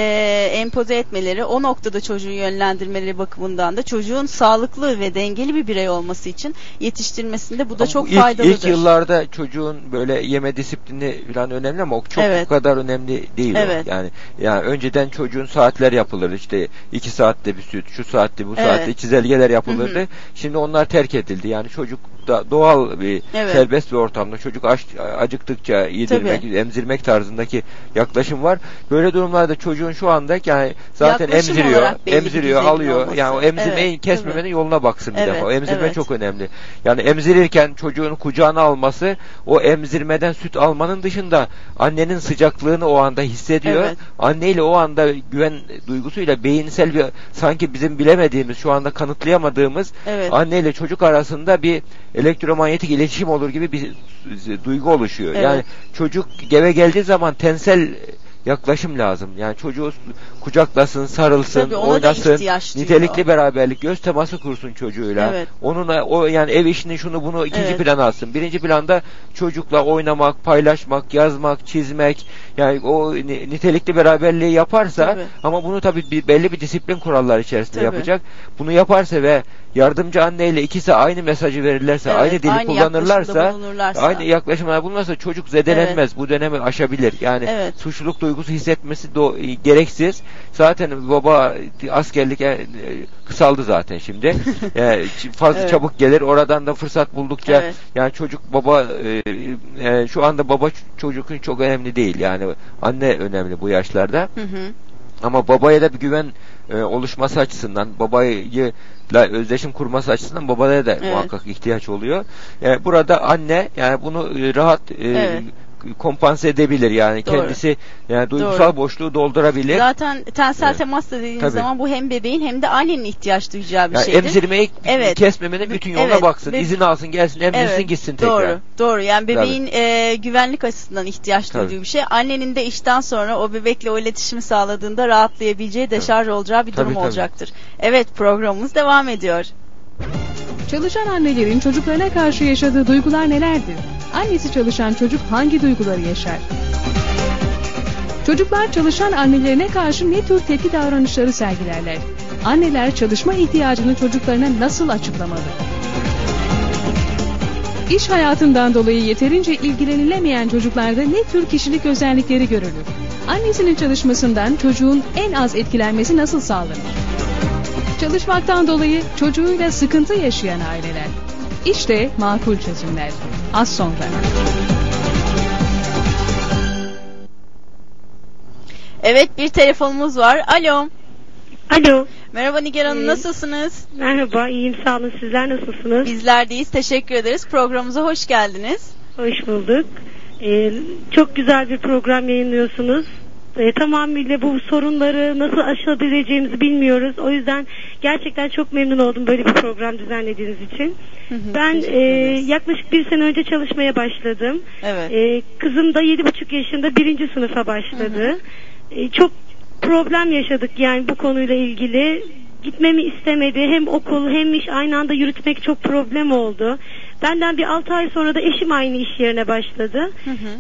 empoze etmeleri, o noktada çocuğu yönlendirmeleri bakımından da çocuğun sağlıklı ve dengeli bir birey olması için yetiştirmesinde bu da Ama çok bu ilk, faydalıdır. ilk yıllarda çocuğun böyle yeme disiplini falan önemli ama o çok Evet. bu kadar önemli değil. o. Evet. Yani yani önceden çocuğun saatler yapılır. İşte iki saatte bir süt, şu saatte bu Evet. saatte çizelgeler yapılırdı. Hı hı. Şimdi onlar terk edildi. Yani çocuk da doğal bir Evet. serbest bir ortamda çocuk aç, acıktıkça yedirmek, emzirmek tarzındaki yaklaşım var. Böyle durumlarda çocuğun şu anda yani zaten Yaklaşım emziriyor, emziriyor, alıyor. olması. Yani o emzirmeyi Evet, kesmemenin tabii. yoluna baksın bir Evet, defa. O emzirme evet. çok önemli. Yani emzirirken çocuğun kucağına alması o emzirmeden süt almanın dışında annenin sıcaklığını o anda hissediyor. Evet. Anneyle o anda güven duygusuyla beyinsel bir sanki bizim bilemediğimiz şu anda kanıtlayamadığımız Evet. anneyle çocuk arasında bir elektromanyetik iletişim olur gibi bir duygu oluşuyor. Evet. Yani çocuk gebe geldiği zaman tensel yaklaşım lazım. Yani çocuğu kucaklasın, sarılsın, Tabii ona oynasın, duyuyor. nitelikli beraberlik, göz teması kursun çocuğuyla. Evet. Onunla o yani ev işini şunu bunu ikinci Evet. plana alsın. Birinci planda çocukla oynamak, paylaşmak, yazmak, çizmek yani o ni- nitelikli beraberliği yaparsa Tabii. ama bunu tabii bir, belli bir disiplin kuralları içerisinde Tabii. yapacak. Bunu yaparsa ve yardımcı anneyle ikisi aynı mesajı verirlerse, Evet, aynı dili aynı kullanırlarsa, aynı yaklaşımda bulunursa çocuk zedelenmez. Bu dönemi aşabilir. Yani Evet. suçluluk duygusu hissetmesi do- gereksiz. Zaten baba askerlik e, e, kısaldı zaten şimdi. Ç- fazla Evet. çabuk gelir. Oradan da fırsat buldukça Evet. yani çocuk baba e, e, şu anda baba çocukun çok önemli değil. Yani anne önemli bu yaşlarda. Hı hı. Ama babaya da bir güven e, oluşması açısından, babayı la özdeşim kurması açısından babaya da Evet. muhakkak ihtiyaç oluyor. Yani burada anne yani bunu e, rahat e, Evet. Kompanse edebilir yani Doğru. kendisi yani duygusal Doğru. boşluğu doldurabilir. Zaten tensel Evet. temas da dediğimiz Tabii. zaman bu hem bebeğin hem de annenin ihtiyaç duyacağı bir Yani şeydir. emzirmeyi Evet. kesmemenin bütün yoluna Evet. baksın. Ve- izin alsın gelsin emzirsin Evet, gitsin tekrar. Doğru, doğru. Yani Tabii. bebeğin e, güvenlik açısından ihtiyaç Tabii. duyduğu bir şey. Annenin de işten sonra o bebekle o iletişimi sağladığında rahatlayabileceği, deşarj olacağı bir Tabii, durum tabii. olacaktır. Evet, programımız devam ediyor. Çalışan annelerin çocuklarına karşı yaşadığı duygular nelerdir? Annesi çalışan çocuk hangi duyguları yaşar? Çocuklar çalışan annelerine karşı ne tür tepki davranışları sergilerler? Anneler çalışma ihtiyacını çocuklarına nasıl açıklamalı? İş hayatından dolayı yeterince ilgilenilemeyen çocuklarda ne tür kişilik özellikleri görülür? Annesinin çalışmasından çocuğun en az etkilenmesi nasıl sağlanır? Çalışmaktan dolayı çocuğuyla sıkıntı yaşayan aileler. İşte makul çözümler. Az sonra. Evet, bir telefonumuz var. Alo. Alo. Merhaba Nigar Hanım, Ee, nasılsınız? Merhaba, iyiyim sağ olun. Sizler nasılsınız? Bizler deyiz, teşekkür ederiz. Programımıza hoş geldiniz. Hoş bulduk. Ee, çok güzel bir program yayınlıyorsunuz. Ee, tamamıyla bu sorunları nasıl aşabileceğimizi bilmiyoruz. O yüzden gerçekten çok memnun oldum böyle bir program düzenlediğiniz için. ben e, yaklaşık bir sene önce çalışmaya başladım. Evet. Ee, kızım da yedi buçuk yaşında birinci sınıfa başladı. Ee, çok problem yaşadık yani bu konuyla ilgili. Gitmemi istemedi. Hem okul hem iş aynı anda yürütmek çok problem oldu. Benden bir 6 ay sonra da eşim aynı iş yerine başladı.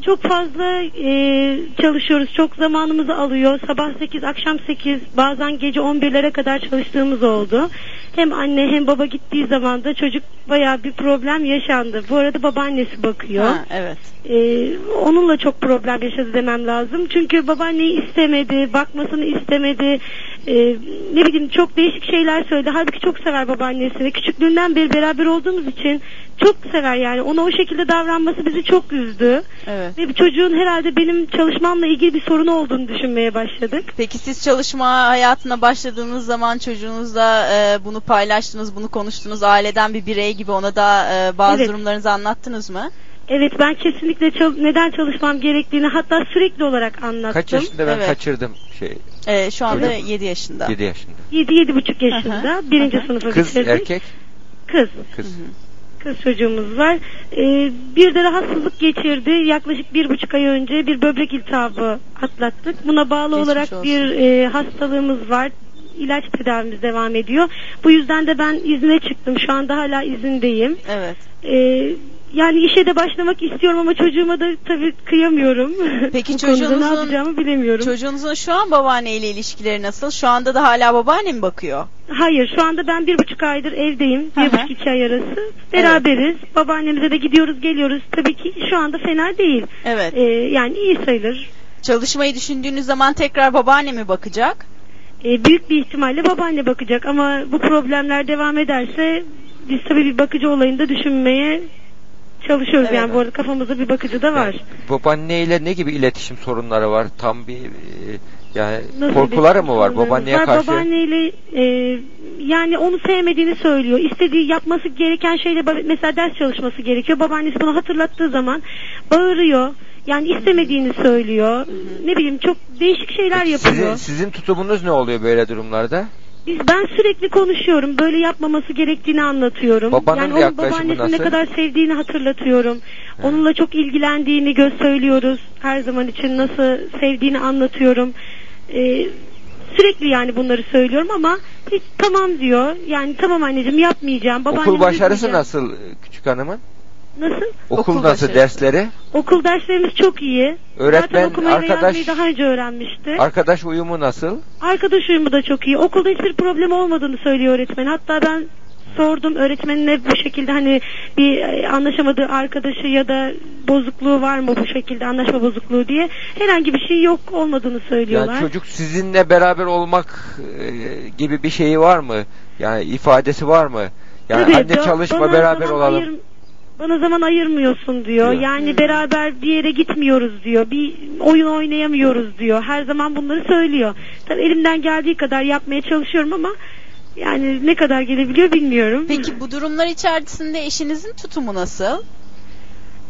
Çok fazla e, çalışıyoruz. Çok zamanımızı alıyor. Sabah 8, akşam 8, bazen gece 11'lere kadar çalıştığımız oldu. Hem anne hem baba gittiği zaman da çocuk bayağı bir problem yaşandı. Bu arada babaannesi bakıyor. Ha, evet. Ee, onunla çok problem yaşadı demem lazım. Çünkü babaanneyi istemedi, bakmasını istemedi. Ee, ne bileyim çok değişik şeyler söyledi. Halbuki çok sever babaannesini. Küçüklüğünden beri beraber olduğumuz için çok sever yani. Ona o şekilde davranması bizi çok üzdü. Evet. Ve bu çocuğun herhalde benim çalışmamla ilgili bir sorunu olduğunu düşünmeye başladık. Peki siz çalışma hayatına başladığınız zaman çocuğunuzla e, bunu paylaştınız, bunu konuştunuz, aileden bir birey gibi ona da e, bazı Evet. durumlarınızı anlattınız mı? Evet ben kesinlikle çal- neden çalışmam gerektiğini hatta sürekli olarak anlattım. Kaç yaşında ben Evet. kaçırdım şey. E, şu anda Çocuk. 7 yaşında. 7 yaşında. 7-7,5 yaşında birinci sınıfa Kız bitirdik. erkek Kız. kız. Kız çocuğumuz var. Ee, bir de rahatsızlık geçirdi. Yaklaşık bir buçuk ay önce bir böbrek iltihabı atlattık. Buna bağlı Geçmiş olarak olsun. bir e, hastalığımız var. İlaç tedavimiz devam ediyor. Bu yüzden de ben izne çıktım. Şu anda hala izindeyim. Evet. Ee, yani işe de başlamak istiyorum ama çocuğuma da tabii kıyamıyorum. Peki Bu konuda ne çocuğunuzun yapacağımı bilemiyorum. Çocuğunuzun şu an babaanneyle ilişkileri nasıl? Şu anda da hala babaanne mi bakıyor? Hayır şu anda ben bir buçuk aydır evdeyim. Hı hı. Bir buçuk iki ay arası. Beraberiz. Babaannemize de gidiyoruz geliyoruz. Tabii ki şu anda fena değil. Evet. Ee, yani iyi sayılır. Çalışmayı düşündüğünüz zaman tekrar babaanne mi bakacak? Ee, büyük bir ihtimalle babaanne bakacak ama bu problemler devam ederse biz tabii bir bakıcı olayında düşünmeye çalışıyoruz. Evet. Yani bu arada kafamızda bir bakıcı da var. Babaanneyle ne gibi iletişim sorunları var? Tam bir e, yani Nasıl korkuları mı var babaanneye var? karşı? Babaanneyle e, yani onu sevmediğini söylüyor. İstediği yapması gereken şeyle mesela ders çalışması gerekiyor. Babaannesi bunu hatırlattığı zaman bağırıyor. Yani istemediğini söylüyor. Ne bileyim çok değişik şeyler yapıyor. Sizin, sizin tutumunuz ne oluyor böyle durumlarda? Biz ben sürekli konuşuyorum. Böyle yapmaması gerektiğini anlatıyorum. Babanın yani onun babaannesini ne nasıl? kadar sevdiğini hatırlatıyorum. Onunla çok ilgilendiğini göz söylüyoruz. Her zaman için nasıl sevdiğini anlatıyorum. Ee, sürekli yani bunları söylüyorum ama hiç tamam diyor. Yani tamam anneciğim yapmayacağım. Okul başarısı nasıl küçük hanımın? Nasıl? Okul, Okul nasıl başarısı. dersleri? Okul derslerimiz çok iyi. Öğretmen, Zaten okumayı ve arkadaş- yazmayı daha önce öğrenmişti. Arkadaş uyumu nasıl? Arkadaş uyumu da çok iyi. Okulda hiçbir problem olmadığını söylüyor öğretmen. Hatta ben sordum öğretmenine bu şekilde hani bir e, anlaşamadığı arkadaşı ya da bozukluğu var mı bu şekilde anlaşma bozukluğu diye. Herhangi bir şey yok olmadığını söylüyorlar. Yani çocuk sizinle beraber olmak e, gibi bir şeyi var mı? Yani ifadesi var mı? Yani Tabii, anne çalışma bana beraber olalım. ayır- bana zaman ayırmıyorsun diyor. Diyor. Yani beraber bir yere gitmiyoruz diyor. Bir oyun oynayamıyoruz diyor. Her zaman bunları söylüyor. Tabii elimden geldiği kadar yapmaya çalışıyorum ama yani ne kadar gelebiliyor bilmiyorum. Peki bu durumlar içerisinde eşinizin tutumu nasıl?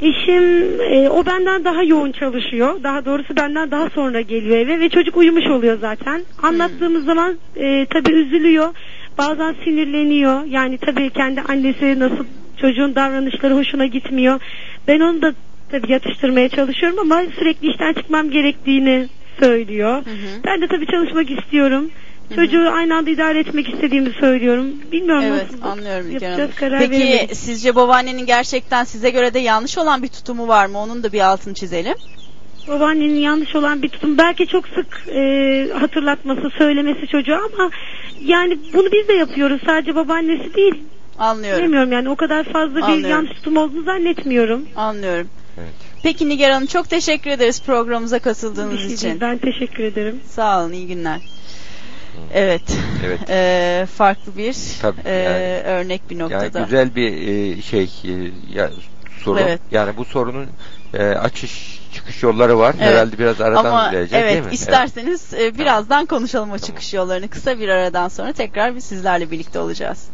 Eşim e, o benden daha yoğun çalışıyor. Daha doğrusu benden daha sonra geliyor eve ve çocuk uyumuş oluyor zaten. Anlattığımız zaman e, tabii üzülüyor. Bazen sinirleniyor. Yani tabii kendi annesi nasıl çocuğun davranışları hoşuna gitmiyor. Ben onu da tabii yatıştırmaya çalışıyorum ama sürekli işten çıkmam gerektiğini söylüyor. Ben de tabii çalışmak istiyorum. Çocuğu aynı anda idare etmek istediğimi söylüyorum. Bilmiyorum Evet nasıl anlıyorum yapacağız karar Peki veremedim. sizce babaannenin gerçekten size göre de yanlış olan bir tutumu var mı? Onun da bir altını çizelim. Babaannenin yanlış olan bir tutum belki çok sık e, hatırlatması söylemesi çocuğa ama yani bunu biz de yapıyoruz sadece babaannesi değil. Anlıyorum. Bilmiyorum yani o kadar fazla bir Anlıyorum. yanlış tutum olduğunu zannetmiyorum. Anlıyorum. Peki Nigar Hanım çok teşekkür ederiz programımıza katıldığınız Bir şey için. Ben teşekkür ederim. Sağ olun iyi günler. Evet. Evet. Ee, farklı bir Tabii, e, yani- örnek bir noktada. Yani güzel bir e, şey e, ya, sorun. Evet. Yani bu sorunun e, açış çıkış yolları var. Evet. Herhalde biraz aradan Ama izleyeceğiz evet, değil mi? isterseniz e, birazdan konuşalım o çıkış yollarını. Kısa bir aradan sonra tekrar biz sizlerle birlikte olacağız.